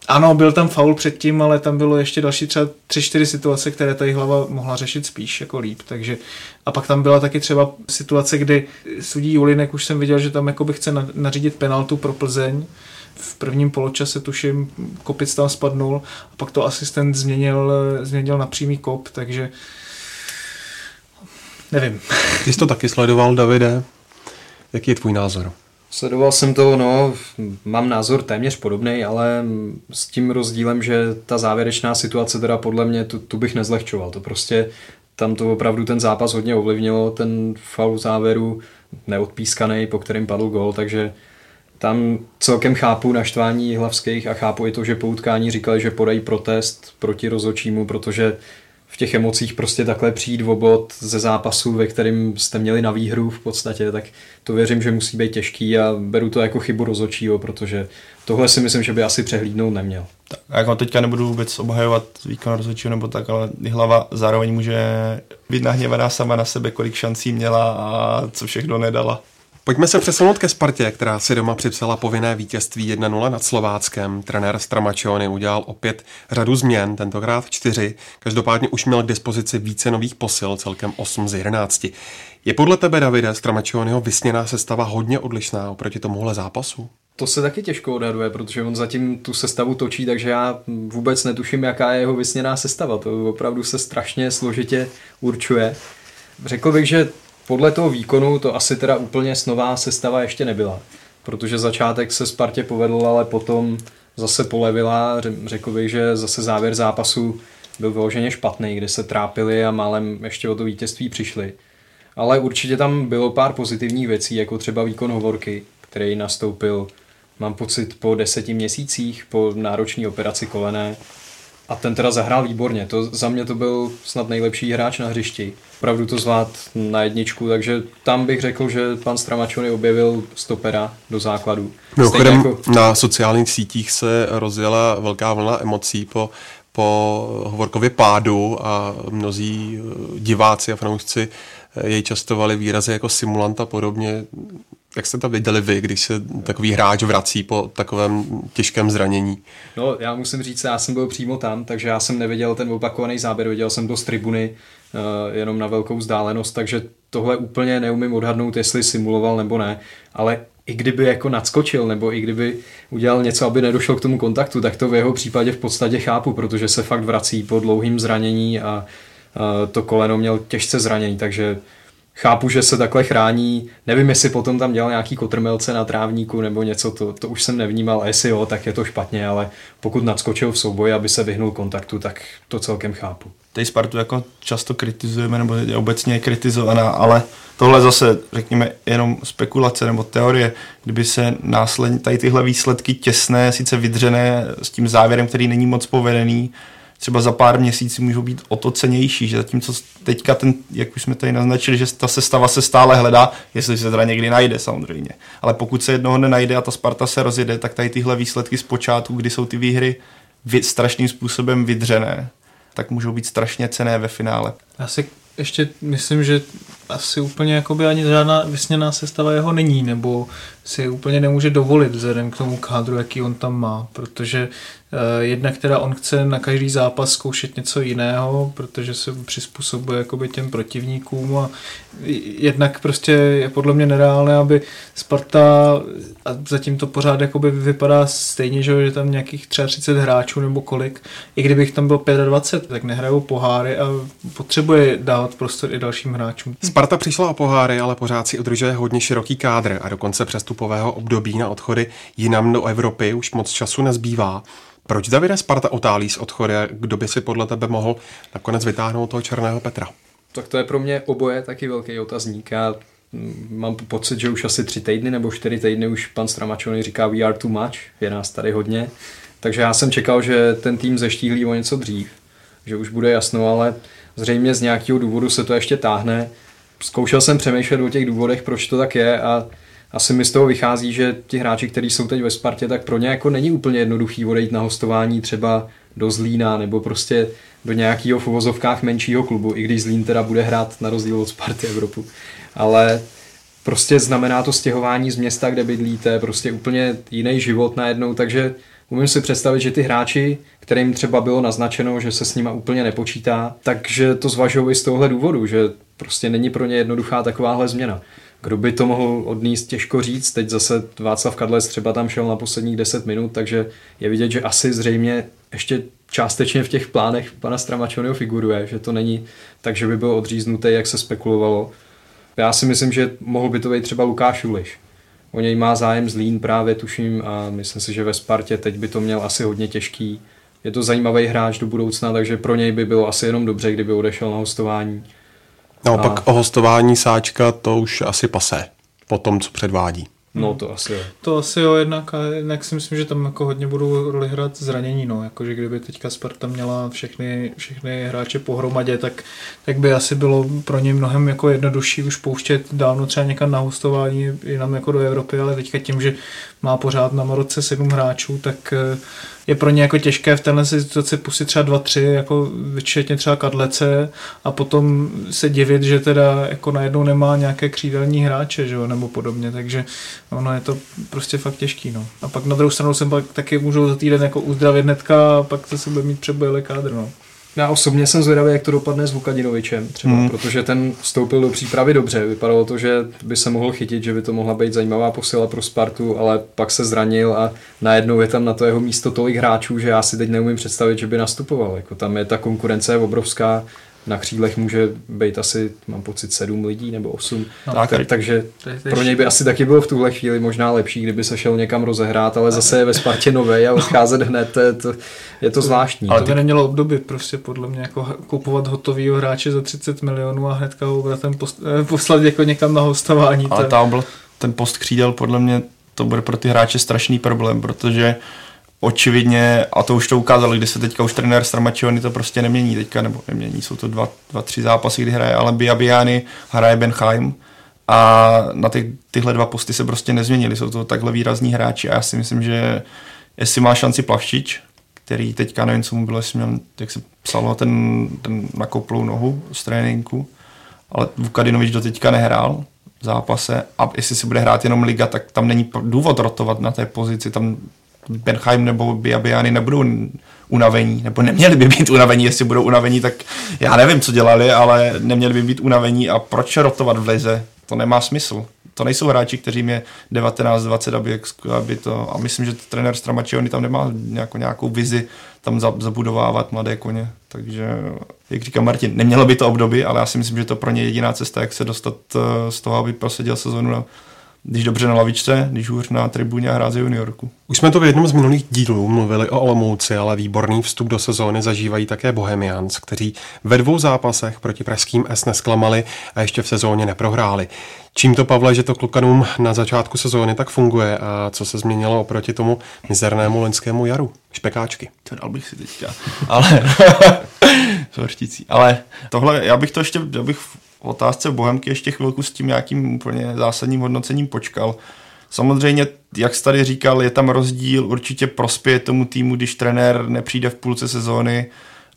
[SPEAKER 2] ano, byl tam faul předtím, ale tam bylo ještě další třeba tři, čtyři situace, které tady hlava mohla řešit spíš jako líp. Takže a pak tam byla taky třeba situace, kdy sudí Julinek už jsem viděl, že tam jako by chce nařídit penaltu pro Plzeň. V prvním poločase tuším, kopic tam spadnul a pak to asistent změnil, změnil na přímý kop, takže nevím.
[SPEAKER 1] Ty jsi to taky sledoval, Davide. Jaký je tvůj názor?
[SPEAKER 4] Sledoval jsem to, no, mám názor téměř podobný, ale s tím rozdílem, že ta závěrečná situace teda podle mě, tu, tu bych nezlehčoval. To prostě, tam to opravdu ten zápas hodně ovlivnilo, ten faul závěru neodpískaný, po kterým padl gol, takže tam celkem chápu naštvání hlavských a chápu i to, že po utkání říkali, že podají protest proti rozhodčímu, protože v těch emocích prostě takhle přijít v obod ze zápasu, ve kterým jste měli na výhru v podstatě, tak to věřím, že musí být těžký a beru to jako chybu rozočího, protože tohle si myslím, že by asi přehlídnout neměl.
[SPEAKER 3] Tak, jako teďka nebudu vůbec obhajovat výkon rozhodčího nebo tak, ale hlava zároveň může být nahněvaná sama na sebe, kolik šancí měla a co všechno nedala.
[SPEAKER 1] Pojďme se přesunout ke Spartě, která si doma připsala povinné vítězství 1-0 nad Slováckem. Trenér Stramačony udělal opět řadu změn, tentokrát čtyři. Každopádně už měl k dispozici více nových posil, celkem 8 z 11. Je podle tebe, Davide, Stramačonyho vysněná sestava hodně odlišná oproti tomuhle zápasu?
[SPEAKER 4] To se taky těžko odhaduje, protože on zatím tu sestavu točí, takže já vůbec netuším, jaká je jeho vysněná sestava. To opravdu se strašně složitě určuje. Řekl bych, že podle toho výkonu to asi teda úplně snová sestava ještě nebyla, protože začátek se Spartě povedl, ale potom zase polevila. Řekl bych, že zase závěr zápasu byl vyloženě špatný, kde se trápili a málem ještě o to vítězství přišli. Ale určitě tam bylo pár pozitivních věcí, jako třeba výkon Hovorky, který nastoupil, mám pocit, po deseti měsících po náročné operaci kolené a ten teda zahrál výborně. To, za mě to byl snad nejlepší hráč na hřišti. Opravdu to zvlád na jedničku, takže tam bych řekl, že pan Stramačony objevil stopera do základu.
[SPEAKER 1] Mimochodem jako... na sociálních sítích se rozjela velká vlna emocí po po Hovorkově pádu a mnozí diváci a fanoušci jej častovali výrazy jako simulant a podobně. Jak jste to viděli vy, když se takový hráč vrací po takovém těžkém zranění?
[SPEAKER 4] No, já musím říct, já jsem byl přímo tam, takže já jsem neviděl ten opakovaný záběr, viděl jsem to z tribuny uh, jenom na velkou vzdálenost, takže tohle úplně neumím odhadnout, jestli simuloval nebo ne, ale i kdyby jako nadskočil, nebo i kdyby udělal něco, aby nedošlo k tomu kontaktu, tak to v jeho případě v podstatě chápu, protože se fakt vrací po dlouhým zranění a to koleno měl těžce zranění, takže chápu, že se takhle chrání. Nevím, jestli potom tam dělal nějaký kotrmelce na trávníku nebo něco, to, to už jsem nevnímal. A jestli jo, tak je to špatně, ale pokud nadskočil v souboji, aby se vyhnul kontaktu, tak to celkem chápu.
[SPEAKER 3] Tady Spartu jako často kritizujeme, nebo je obecně kritizovaná, ale tohle zase, řekněme, jenom spekulace nebo teorie, kdyby se následně tady tyhle výsledky těsné, sice vydřené s tím závěrem, který není moc povedený, třeba za pár měsíců můžou být o to cenější, že zatímco teďka ten, jak už jsme tady naznačili, že ta sestava se stále hledá, jestli se teda někdy najde samozřejmě. Ale pokud se jednoho nenajde a ta Sparta se rozjede, tak tady tyhle výsledky z počátku, kdy jsou ty výhry strašným způsobem vydřené, tak můžou být strašně cené ve finále.
[SPEAKER 2] Já si ještě myslím, že asi úplně jakoby ani žádná vysněná sestava jeho není, nebo si úplně nemůže dovolit vzhledem k tomu kádru, jaký on tam má, protože Eh, jednak teda on chce na každý zápas zkoušet něco jiného, protože se přizpůsobuje jakoby těm protivníkům a jednak prostě je podle mě nereálné, aby Sparta, a zatím to pořád jakoby vypadá stejně, že je tam nějakých 33 hráčů nebo kolik, i kdybych tam byl 25, tak nehrajou poháry a potřebuje dávat prostor i dalším hráčům.
[SPEAKER 1] Sparta přišla o poháry, ale pořád si udržuje hodně široký kádr a dokonce přestupového období na odchody jinam do Evropy už moc času nezbývá. Proč Davide Sparta otálí z odchody? Kdo by si podle tebe mohl nakonec vytáhnout toho černého Petra?
[SPEAKER 4] Tak to je pro mě oboje taky velký otazník. Já mm, mám pocit, že už asi tři týdny nebo čtyři týdny už pan Stramačony říká we are too much, je nás tady hodně. Takže já jsem čekal, že ten tým zeštíhlí o něco dřív, že už bude jasno, ale zřejmě z nějakého důvodu se to ještě táhne. Zkoušel jsem přemýšlet o těch důvodech, proč to tak je a asi mi z toho vychází, že ti hráči, kteří jsou teď ve Spartě, tak pro ně jako není úplně jednoduchý odejít na hostování třeba do Zlína nebo prostě do nějakého v uvozovkách menšího klubu, i když Zlín teda bude hrát na rozdíl od Sparty Evropu. Ale prostě znamená to stěhování z města, kde bydlíte, prostě úplně jiný život najednou, takže umím si představit, že ty hráči, kterým třeba bylo naznačeno, že se s nima úplně nepočítá, takže to zvažují i z tohohle důvodu, že prostě není pro ně jednoduchá takováhle změna. Kdo by to mohl odníst, těžko říct. Teď zase Václav Kadlec třeba tam šel na posledních 10 minut, takže je vidět, že asi zřejmě ještě částečně v těch plánech pana Stramačonyho figuruje, že to není tak, že by byl odříznutý, jak se spekulovalo. Já si myslím, že mohl by to být třeba Lukáš Uliš. O něj má zájem Zlín právě, tuším, a myslím si, že ve Spartě teď by to měl asi hodně těžký. Je to zajímavý hráč do budoucna, takže pro něj by bylo asi jenom dobře, kdyby odešel na hostování.
[SPEAKER 1] No, a... pak o hostování sáčka to už asi pase po tom, co předvádí.
[SPEAKER 4] No to asi jo.
[SPEAKER 2] To asi jo, jednak, a jednak si myslím, že tam jako hodně budou roli hrát zranění, no, jakože kdyby teďka Sparta měla všechny, všechny hráče pohromadě, tak, tak by asi bylo pro ně mnohem jako jednodušší už pouštět dávno třeba někam na hostování jinam jako do Evropy, ale teďka tím, že má pořád na Maroce sedm hráčů, tak je pro ně jako těžké v téhle situaci pustit třeba dva, tři, jako včetně třeba kadlece a potom se divit, že teda jako najednou nemá nějaké křídelní hráče, že jo, nebo podobně, takže ono je to prostě fakt těžký, no. A pak na druhou stranu jsem pak taky můžou za týden jako uzdravit netka a pak se bude mít přebojilý kádr, no.
[SPEAKER 4] Já osobně jsem zvědavý, jak to dopadne s Vukadinovičem, třeba, hmm. protože ten vstoupil do přípravy dobře. Vypadalo to, že by se mohl chytit, že by to mohla být zajímavá posila pro Spartu, ale pak se zranil a najednou je tam na to jeho místo tolik hráčů, že já si teď neumím představit, že by nastupoval. Jako tam je ta konkurence obrovská na křídlech může být asi, mám pocit, sedm lidí nebo osm. No, tak, tak, takže pro něj by asi taky bylo v tuhle chvíli možná lepší, kdyby se šel někam rozehrát, ale zase je ve Spartě nové a odcházet hned, to je to, je to zvláštní.
[SPEAKER 2] Ale to by nemělo období prostě podle mě, jako kupovat hotovýho hráče za 30 milionů a hnedka ho obratem eh, poslat jako někam na hostování.
[SPEAKER 3] Ale tam byl ten post křídel podle mě to bude pro ty hráče strašný problém, protože očividně, a to už to ukázalo, když se teďka už trenér Stramačiony to prostě nemění teďka, nebo nemění, jsou to dva, dva tři zápasy, kdy hraje ale Biabiany, hraje Benheim a na ty, tyhle dva posty se prostě nezměnili, jsou to takhle výrazní hráči a já si myslím, že jestli má šanci Plavšič, který teďka nevím, co mu bylo, jestli měl, jak se psalo, ten, ten nakouplou nohu z tréninku, ale Vukadinovič do teďka nehrál v zápase a jestli si bude hrát jenom liga, tak tam není důvod rotovat na té pozici, tam Benheim nebo Biabiany nebudou unavení, nebo neměli by být unavení, jestli budou unavení, tak já nevím, co dělali, ale neměli by být unavení a proč rotovat v lize? To nemá smysl. To nejsou hráči, kteří je 19-20, aby, aby to, a myslím, že trenér Stramačiony tam nemá nějakou, nějakou vizi tam zabudovávat mladé koně. Takže, jak říká Martin, nemělo by to období, ale já si myslím, že to pro ně jediná cesta, jak se dostat eh, z toho, aby proseděl sezonu na když dobře na lavičce, když hůř na tribuně a hrát za juniorku.
[SPEAKER 1] Už jsme to v jednom z minulých dílů mluvili o Olomouci, ale výborný vstup do sezóny zažívají také Bohemians, kteří ve dvou zápasech proti pražským S nesklamali a ještě v sezóně neprohráli. Čím to, Pavle, že to klukanům na začátku sezóny tak funguje a co se změnilo oproti tomu mizernému loňskému jaru? Špekáčky.
[SPEAKER 3] To dal bych si teďka. Ale, (laughs) Ale tohle, já bych to ještě, já bych otázce Bohemky ještě chvilku s tím nějakým úplně zásadním hodnocením počkal. Samozřejmě, jak jsi tady říkal, je tam rozdíl, určitě prospěje tomu týmu, když trenér nepřijde v půlce sezóny,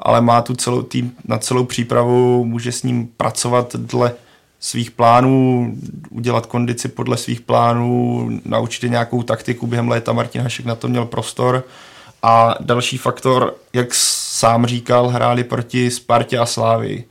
[SPEAKER 3] ale má tu celou tým na celou přípravu, může s ním pracovat dle svých plánů, udělat kondici podle svých plánů, naučit nějakou taktiku během léta. Martin Hašek na to měl prostor. A další faktor, jak sám říkal, hráli proti Spartě a Slávii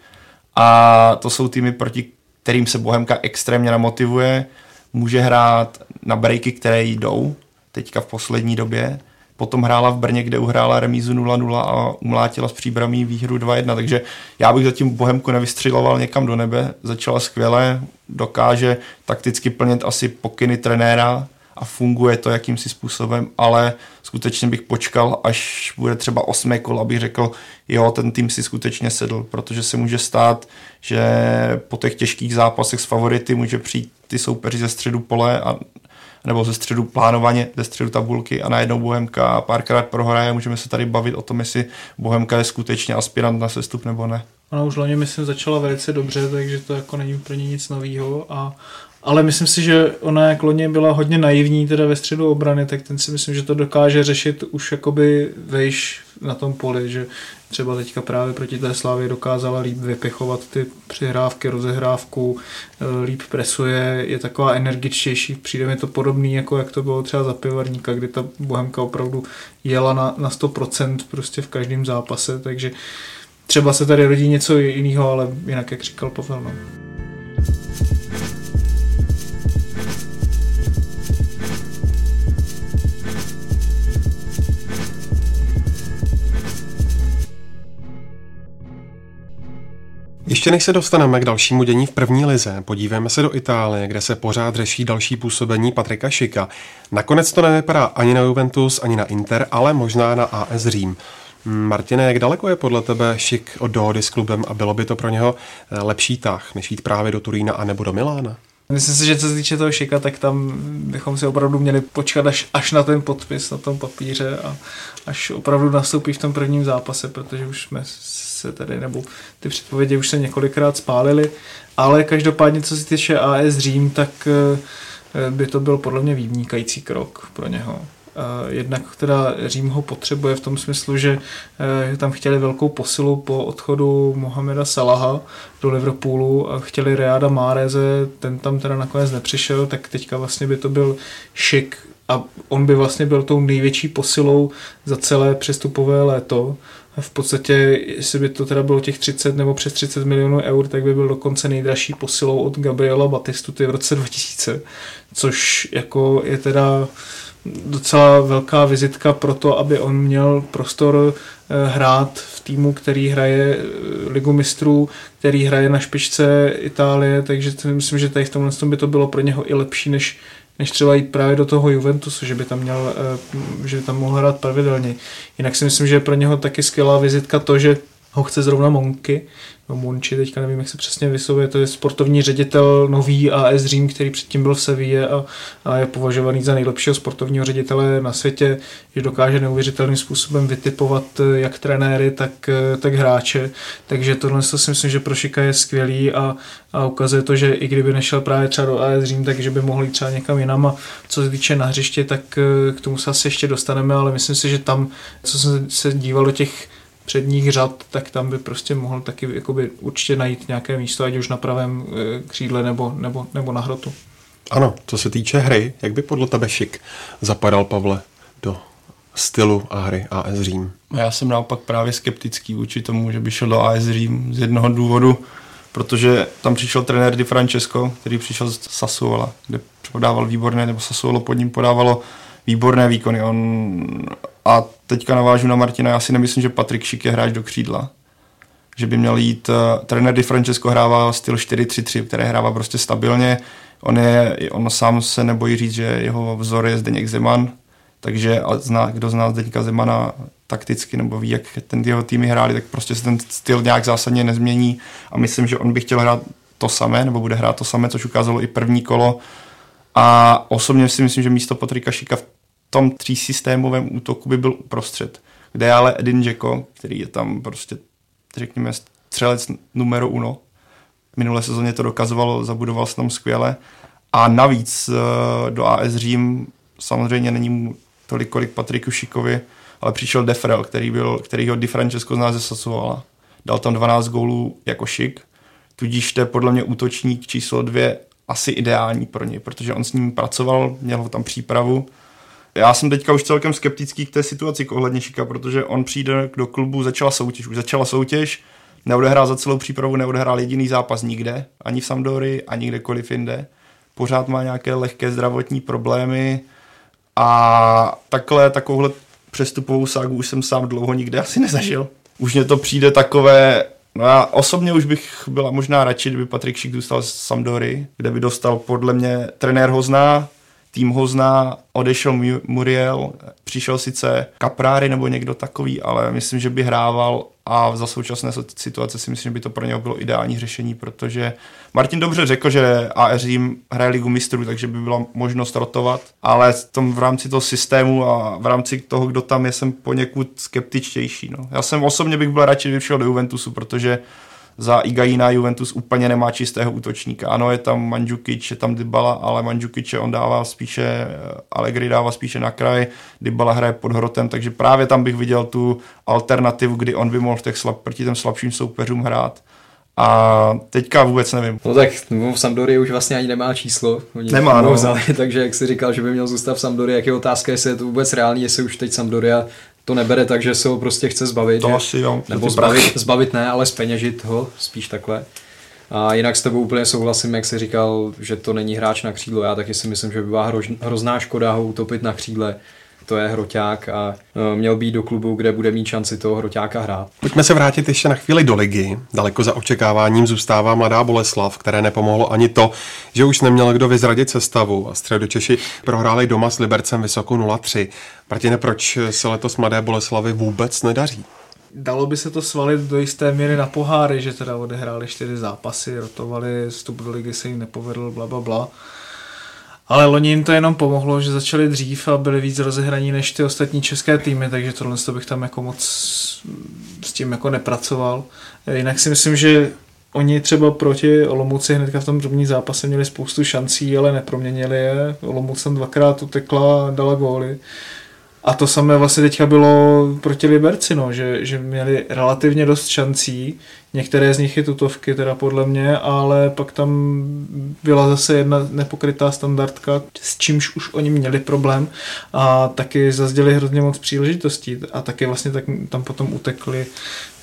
[SPEAKER 3] a to jsou týmy, proti kterým se Bohemka extrémně namotivuje, může hrát na breaky, které jdou, teďka v poslední době, potom hrála v Brně, kde uhrála remízu 0-0 a umlátila s příbramí výhru 2-1, takže já bych zatím Bohemku nevystřiloval někam do nebe, začala skvěle, dokáže takticky plnit asi pokyny trenéra, a funguje to jakýmsi způsobem, ale skutečně bych počkal, až bude třeba osmé kolo, abych řekl, jo, ten tým si skutečně sedl, protože se může stát, že po těch těžkých zápasech s favority může přijít ty soupeři ze středu pole a nebo ze středu plánovaně, ze středu tabulky a najednou Bohemka párkrát prohraje. Můžeme se tady bavit o tom, jestli Bohemka je skutečně aspirant na sestup nebo ne.
[SPEAKER 2] Ona už loni, myslím, začala velice dobře, takže to jako není pro ně nic nového a ale myslím si, že ona jak loni byla hodně naivní teda ve středu obrany, tak ten si myslím, že to dokáže řešit už jakoby vejš na tom poli, že třeba teďka právě proti té Slávě dokázala líp vypechovat ty přihrávky, rozehrávku, eh, líp presuje, je taková energičtější, přijde mi to podobný, jako jak to bylo třeba za pivarníka, kdy ta Bohemka opravdu jela na, na 100% prostě v každém zápase, takže třeba se tady rodí něco jiného, ale jinak jak říkal Pavel. No.
[SPEAKER 1] Ještě než se dostaneme k dalšímu dění v první lize, podívejme se do Itálie, kde se pořád řeší další působení Patrika Šika. Nakonec to nevypadá ani na Juventus, ani na Inter, ale možná na AS Řím. Martine, jak daleko je podle tebe Šik od dohody s klubem a bylo by to pro něho eh, lepší tah, než jít právě do Turína a nebo do Milána?
[SPEAKER 2] Myslím si, že co se týče toho Šika, tak tam bychom si opravdu měli počkat až, až na ten podpis na tom papíře a až opravdu nastoupí v tom prvním zápase, protože už jsme se tady, nebo ty předpovědi už se několikrát spálily, ale každopádně co se týče AS Řím, tak eh, by to byl podle mě vývnikající krok pro něho. Jednak teda Řím ho potřebuje v tom smyslu, že eh, tam chtěli velkou posilu po odchodu Mohameda Salaha do Liverpoolu a chtěli Reada Máreze, ten tam teda nakonec nepřišel, tak teďka vlastně by to byl šik a on by vlastně byl tou největší posilou za celé přestupové léto. V podstatě, jestli by to teda bylo těch 30 nebo přes 30 milionů eur, tak by byl dokonce nejdražší posilou od Gabriela Batistu v roce 2000, což jako je teda docela velká vizitka pro to, aby on měl prostor eh, hrát v týmu, který hraje eh, ligu mistrů, který hraje na špičce Itálie, takže myslím, že tady v tomhle by to bylo pro něho i lepší, než, než třeba jít právě do toho Juventusu, že by tam, měl, eh, že by tam mohl hrát pravidelně. Jinak si myslím, že je pro něho taky skvělá vizitka to, že ho chce zrovna Monky, no Monči, teďka nevím, jak se přesně vyslovuje, to je sportovní ředitel nový AS Řím, který předtím byl v Sevilla a, a je považovaný za nejlepšího sportovního ředitele na světě, že dokáže neuvěřitelným způsobem vytipovat eh, jak trenéry, tak, eh, tak hráče, takže tohle si myslím, že pro Šika je skvělý a, a ukazuje to, že i kdyby nešel právě třeba do AS Řím, takže by mohl jít třeba někam jinam. A co se týče na hřiště, tak eh, k tomu se asi ještě dostaneme, ale myslím si, že tam, co jsem se díval do těch předních řad, tak tam by prostě mohl taky jakoby určitě najít nějaké místo, ať už na pravém eh, křídle nebo, nebo, nebo na hrotu.
[SPEAKER 1] Ano, co se týče hry, jak by podle tebe šik zapadal, Pavle, do stylu a hry AS Řím?
[SPEAKER 3] Já jsem naopak právě skeptický vůči tomu, že by šel do AS Řím z jednoho důvodu, protože tam přišel trenér Di Francesco, který přišel z Sassuola, kde podával výborné, nebo Sassuolo pod ním podávalo výborné výkony. On, a teďka navážu na Martina, já si nemyslím, že Patrik Šik je hráč do křídla. Že by měl jít, uh, trenér Di Francesco hrává styl 4-3-3, který hrává prostě stabilně. On, je, on sám se nebojí říct, že jeho vzor je Zdeněk Zeman, takže a zná, kdo zná Zdeňka Zemana takticky nebo ví, jak ten jeho týmy hráli, tak prostě se ten styl nějak zásadně nezmění a myslím, že on by chtěl hrát to samé, nebo bude hrát to samé, což ukázalo i první kolo. A osobně si myslím, že místo Patrika Šika v tom třísystémovém útoku by byl uprostřed, kde je ale Edin Dzeko, který je tam prostě, řekněme, střelec numero uno. Minulé sezóně to dokazovalo, zabudoval se tam skvěle. A navíc eh, do AS Řím samozřejmě není mu tolik, kolik Patriku Šikovi, ale přišel Defrel, který, byl, který ho Di Francesco ze Sassuola. Dal tam 12 gólů jako šik, tudíž to je podle mě útočník číslo dvě asi ideální pro něj, protože on s ním pracoval, měl ho tam přípravu já jsem teďka už celkem skeptický k té situaci ohledně Šika, protože on přijde do klubu, začala soutěž, už začala soutěž, neodehrál za celou přípravu, neodehrál jediný zápas nikde, ani v Sampdory, ani kdekoliv jinde. Pořád má nějaké lehké zdravotní problémy a takhle, takovouhle přestupovou ságu už jsem sám dlouho nikde asi nezažil. Už mě to přijde takové, no já osobně už bych byla možná radši, kdyby Patrik Šik zůstal z Sampdory, kde by dostal podle mě, trenér ho zná, tým ho zná, odešel Muriel, přišel sice Kapráry nebo někdo takový, ale myslím, že by hrával a za současné situace si myslím, že by to pro něho bylo ideální řešení, protože Martin dobře řekl, že AR Řím hraje ligu mistrů, takže by byla možnost rotovat, ale v, tom, v rámci toho systému a v rámci toho, kdo tam je, jsem poněkud skeptičtější. No. Já jsem osobně bych byl radši, kdyby šel do Juventusu, protože za Igaina Juventus úplně nemá čistého útočníka. Ano, je tam Mandžukic, je tam Dybala, ale Mandžukic on dává spíše, Allegri dává spíše na kraj, Dybala hraje pod hrotem, takže právě tam bych viděl tu alternativu, kdy on by mohl v těch slab, proti těm slabším soupeřům hrát. A teďka vůbec nevím.
[SPEAKER 4] No tak no, v Sampdory už vlastně ani nemá číslo. Oni
[SPEAKER 3] nemá, no.
[SPEAKER 4] vzali, (laughs) takže jak si říkal, že by měl zůstat v Sampdory, jak je otázka, jestli je to vůbec reálný, jestli už teď Sampdoria to nebere tak, že se ho prostě chce zbavit.
[SPEAKER 3] To
[SPEAKER 4] že,
[SPEAKER 3] asi jo.
[SPEAKER 4] Nebo zbavit, zbavit ne, ale speněžit ho, spíš takhle. A jinak s tebou úplně souhlasím, jak jsi říkal, že to není hráč na křídlo. Já taky si myslím, že by byla hrozná škoda ho utopit na křídle to je hroťák a e, měl být do klubu, kde bude mít šanci toho hroťáka hrát.
[SPEAKER 1] Pojďme se vrátit ještě na chvíli do ligy. Daleko za očekáváním zůstává mladá Boleslav, které nepomohlo ani to, že už neměl kdo vyzradit sestavu a středočeši prohráli doma s Libercem vysoko 0-3. Martine, proč se letos mladé Boleslavy vůbec nedaří?
[SPEAKER 2] dalo by se to svalit do jisté míry na poháry, že teda odehráli čtyři zápasy, rotovali, vstup do ligy se jim nepovedl, bla, bla, bla. Ale loni jim to jenom pomohlo, že začali dřív a byli víc rozehraní než ty ostatní české týmy, takže tohle bych tam jako moc s tím jako nepracoval. Jinak si myslím, že oni třeba proti Olomouci hnedka v tom první zápase měli spoustu šancí, ale neproměnili je. Olomouc tam dvakrát utekla a dala góly. A to samé vlastně teďka bylo proti Liberci, no, že, že měli relativně dost šancí, některé z nich je tutovky teda podle mě, ale pak tam byla zase jedna nepokrytá standardka, s čímž už oni měli problém a taky zazděli hrozně moc příležitostí. A taky vlastně tak tam potom utekli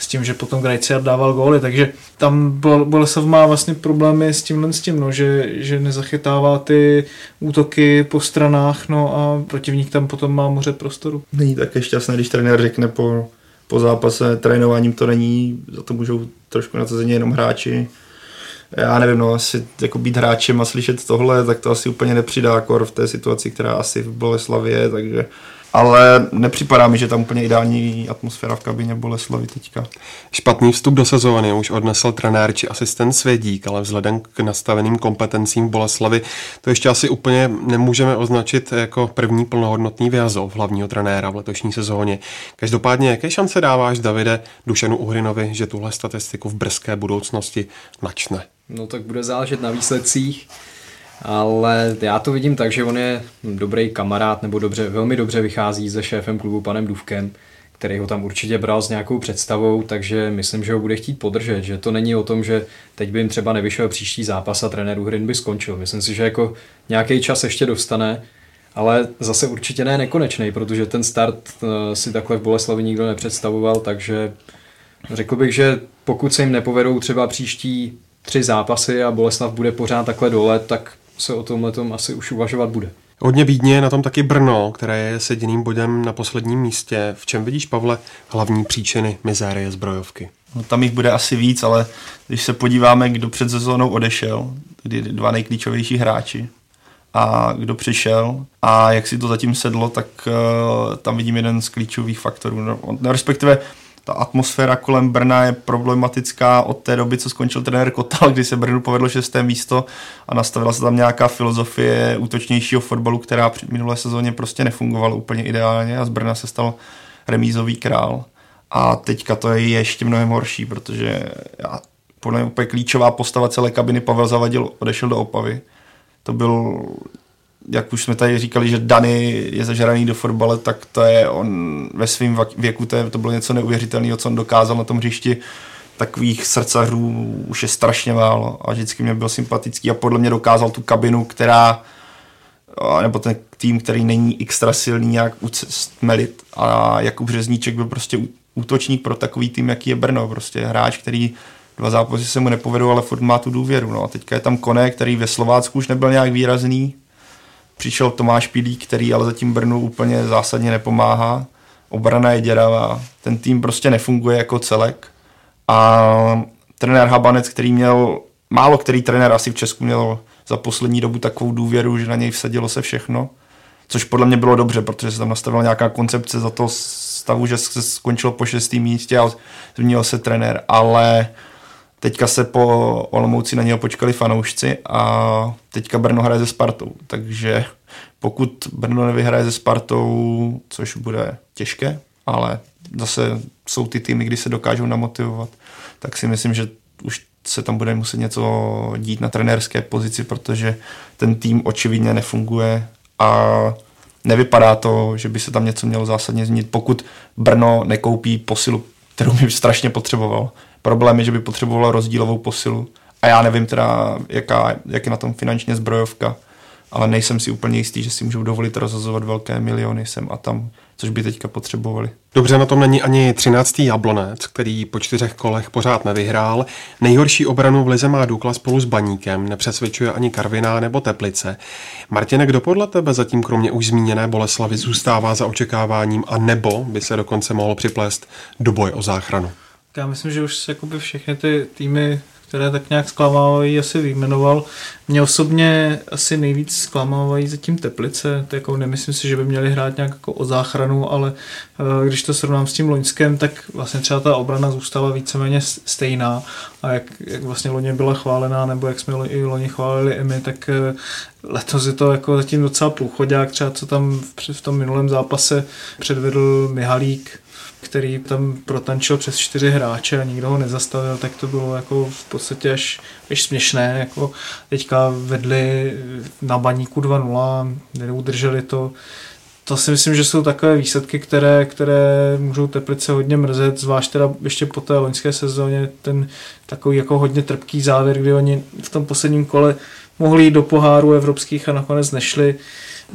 [SPEAKER 2] s tím, že potom Grajciar dával góly, takže tam Boleslav má vlastně problémy s tímhle s tím, no, že, že nezachytává ty útoky po stranách, no a protivník tam potom má moře prostoru.
[SPEAKER 3] Není také šťastné, když trenér řekne po, po zápase, trénováním to není, za to můžou trošku nasazení jenom hráči. Já nevím, no asi jako být hráčem a slyšet tohle, tak to asi úplně nepřidá kor v té situaci, která asi v Boleslavě je, takže ale nepřipadá mi, že tam úplně ideální atmosféra v kabině Boleslavy teďka.
[SPEAKER 1] Špatný vstup do sezóny už odnesl trenér či asistent Svědík, ale vzhledem k nastaveným kompetencím Boleslavy to ještě asi úplně nemůžeme označit jako první plnohodnotný vyjazov hlavního trenéra v letošní sezóně. Každopádně, jaké šance dáváš Davide Dušenu Uhrinovi, že tuhle statistiku v brzké budoucnosti načne?
[SPEAKER 4] No tak bude záležet na výsledcích ale já to vidím tak, že on je dobrý kamarád nebo dobře, velmi dobře vychází se šéfem klubu panem Duvkem, který ho tam určitě bral s nějakou představou, takže myslím, že ho bude chtít podržet, že to není o tom, že teď by jim třeba nevyšel příští zápas a trenér Uhrin by skončil. Myslím si, že jako nějaký čas ještě dostane, ale zase určitě ne nekonečný, protože ten start eh, si takhle v Boleslavi nikdo nepředstavoval, takže řekl bych, že pokud se jim nepovedou třeba příští tři zápasy a Boleslav bude pořád takhle dole, tak se o tomhle tom asi už uvažovat bude.
[SPEAKER 1] Hodně bídně je na tom taky Brno, které je s jediným bodem na posledním místě. V čem vidíš, Pavle, hlavní příčiny mizérie zbrojovky?
[SPEAKER 3] No, tam jich bude asi víc, ale když se podíváme, kdo před sezónou odešel, kdy dva nejklíčovější hráči a kdo přišel a jak si to zatím sedlo, tak uh, tam vidím jeden z klíčových faktorů. No, respektive ta atmosféra kolem Brna je problematická od té doby, co skončil trenér Kotal, kdy se Brnu povedlo šesté místo a nastavila se tam nějaká filozofie útočnějšího fotbalu, která při minulé sezóně prostě nefungovala úplně ideálně a z Brna se stal remízový král. A teďka to je ještě mnohem horší, protože já, podle mě úplně klíčová postava celé kabiny Pavel Zavadil odešel do Opavy. To byl jak už jsme tady říkali, že Dany je zažraný do fotbale, tak to je on ve svém věku, to, je, to bylo něco neuvěřitelného, co on dokázal na tom hřišti. Takových srdcařů už je strašně málo a vždycky mě byl sympatický a podle mě dokázal tu kabinu, která nebo ten tým, který není extra silný, nějak stmelit. A Jakub Řezníček byl prostě útočník pro takový tým, jaký je Brno. Prostě hráč, který dva zápasy se mu nepovedou, ale furt má tu důvěru. No a teďka je tam Kone, který ve Slovácku už nebyl nějak výrazný, Přišel Tomáš Pílík, který ale zatím Brnu úplně zásadně nepomáhá. Obrana je děravá. Ten tým prostě nefunguje jako celek. A trenér Habanec, který měl, málo který trenér asi v Česku měl za poslední dobu takovou důvěru, že na něj vsadilo se všechno. Což podle mě bylo dobře, protože se tam nastavila nějaká koncepce za to stavu, že se skončilo po šestém místě a změnil se trenér. Ale Teďka se po Olomouci na něho počkali fanoušci a teďka Brno hraje ze Spartou. Takže pokud Brno nevyhraje ze Spartou, což bude těžké, ale zase jsou ty týmy, kdy se dokážou namotivovat, tak si myslím, že už se tam bude muset něco dít na trenérské pozici, protože ten tým očividně nefunguje a nevypadá to, že by se tam něco mělo zásadně změnit, pokud Brno nekoupí posilu, kterou by strašně potřeboval. Problém je, že by potřebovala rozdílovou posilu. A já nevím teda, jaká, jak je na tom finančně zbrojovka, ale nejsem si úplně jistý, že si můžou dovolit rozhazovat velké miliony sem a tam, což by teďka potřebovali.
[SPEAKER 1] Dobře, na tom není ani 13. Jablonec, který po čtyřech kolech pořád nevyhrál. Nejhorší obranu v lize má Dukla spolu s Baníkem, nepřesvědčuje ani Karviná nebo Teplice. Martine, kdo podle tebe zatím kromě už zmíněné Boleslavy zůstává za očekáváním a nebo by se dokonce mohl připlést do boje o záchranu?
[SPEAKER 2] Já myslím, že už jakoby všechny ty týmy, které tak nějak zklamávají, asi vyjmenoval. Mě osobně asi nejvíc zklamávají zatím Teplice, to jako nemyslím si, že by měli hrát nějak jako o záchranu, ale eh, když to srovnám s tím loňském, tak vlastně třeba ta obrana zůstala víceméně stejná. A jak, jak vlastně loni byla chválená, nebo jak jsme i loni chválili Emy, tak eh, letos je to jako zatím docela průchodák, třeba co tam v, v tom minulém zápase předvedl Mihalík, který tam protančil přes čtyři hráče a nikdo ho nezastavil, tak to bylo jako v podstatě až, až směšné. Jako teďka vedli na baníku 2-0, neudrželi to. To si myslím, že jsou takové výsledky, které, které můžou Teplice hodně mrzet, zvlášť teda ještě po té loňské sezóně ten takový jako hodně trpký závěr, kdy oni v tom posledním kole mohli jít do poháru evropských a nakonec nešli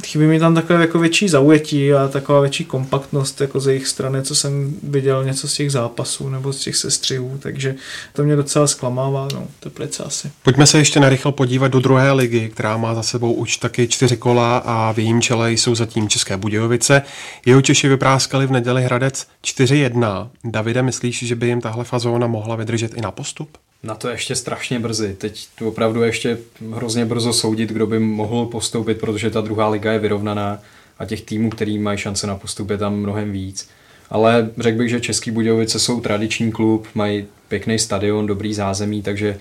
[SPEAKER 2] chybí mi tam takové jako větší zaujetí a taková větší kompaktnost jako ze jejich strany, co jsem viděl něco z těch zápasů nebo z těch sestřihů, takže to mě docela zklamává, no, Teplice asi.
[SPEAKER 1] Pojďme se ještě narychlo podívat do druhé ligy, která má za sebou už taky čtyři kola a v jejím čele jsou zatím České Budějovice. Jeho Češi vypráskali v neděli Hradec 4-1. Davide, myslíš, že by jim tahle fazóna mohla vydržet i na postup?
[SPEAKER 4] Na to ještě strašně brzy. Teď opravdu ještě hrozně brzo soudit, kdo by mohl postoupit, protože ta druhá liga je vyrovnaná a těch týmů, který mají šance na postup, je tam mnohem víc. Ale řekl bych, že Český Budějovice jsou tradiční klub, mají pěkný stadion, dobrý zázemí, takže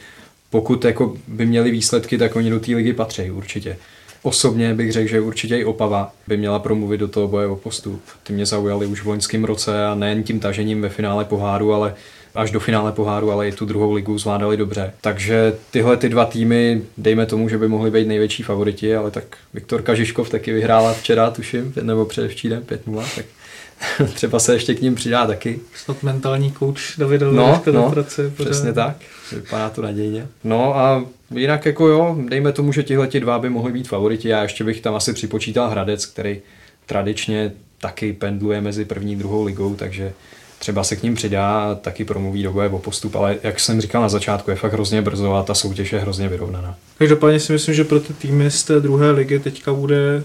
[SPEAKER 4] pokud jako by měli výsledky, tak oni do té ligy patří určitě. Osobně bych řekl, že určitě i Opava by měla promluvit do toho boje o postup. Ty mě zaujaly už v loňském roce a nejen tím tažením ve finále poháru, ale až do finále poháru, ale i tu druhou ligu zvládali dobře. Takže tyhle ty dva týmy, dejme tomu, že by mohly být největší favoriti, ale tak Viktor Kažiškov taky vyhrála včera, tuším, nebo předevčírem 5-0, tak (laughs) třeba se ještě k ním přidá taky.
[SPEAKER 2] Snad mentální kouč Davida
[SPEAKER 4] no, no, pracuje. Přesně tak, vypadá to nadějně. No a jinak jako jo, dejme tomu, že tihle dva by mohli být favoriti. Já ještě bych tam asi připočítal Hradec, který tradičně taky pendluje mezi první a druhou ligou, takže třeba se k ním přidá taky promluví do boje o postup, ale jak jsem říkal na začátku, je fakt hrozně brzo a ta soutěž je hrozně vyrovnaná.
[SPEAKER 2] Každopádně si myslím, že pro ty týmy z té druhé ligy teďka bude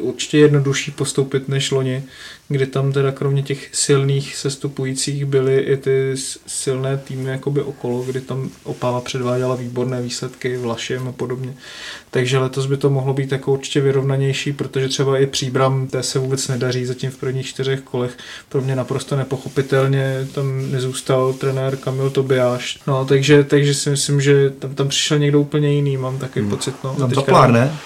[SPEAKER 2] určitě jednodušší postoupit než loni, kdy tam teda kromě těch silných sestupujících byly i ty silné týmy jakoby okolo, kdy tam Opava předváděla výborné výsledky, Vlašem a podobně. Takže letos by to mohlo být jako určitě vyrovnanější, protože třeba i příbram té se vůbec nedaří zatím v prvních čtyřech kolech. Pro mě naprosto nepochopitelně tam nezůstal trenér Kamil Tobiáš. No, takže, takže si myslím, že tam, tam přišel někdo úplně jiný, mám takový hmm. pocit. No.
[SPEAKER 3] Tam Toplár, ne?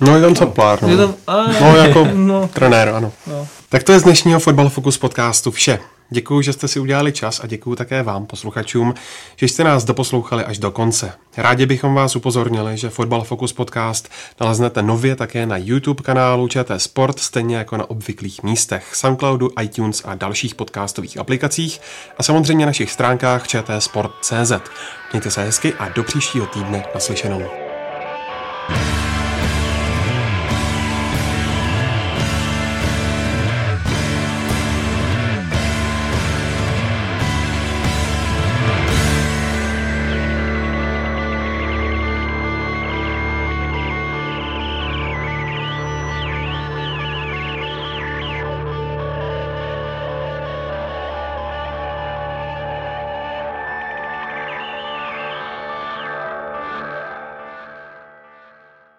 [SPEAKER 1] No, je tam Toplár, no. Je tam, a, no, jako (laughs) no. trenér, ano. No. Tak to je z dnešního Fotbal Focus podcastu vše. Děkuji, že jste si udělali čas a děkuji také vám, posluchačům, že jste nás doposlouchali až do konce. Rádi bychom vás upozornili, že Fotbal Focus podcast naleznete nově také na YouTube kanálu ČT Sport, stejně jako na obvyklých místech, Soundcloudu, iTunes a dalších podcastových aplikacích a samozřejmě našich stránkách čtsport.cz. Mějte se hezky a do příštího týdne naslyšenou.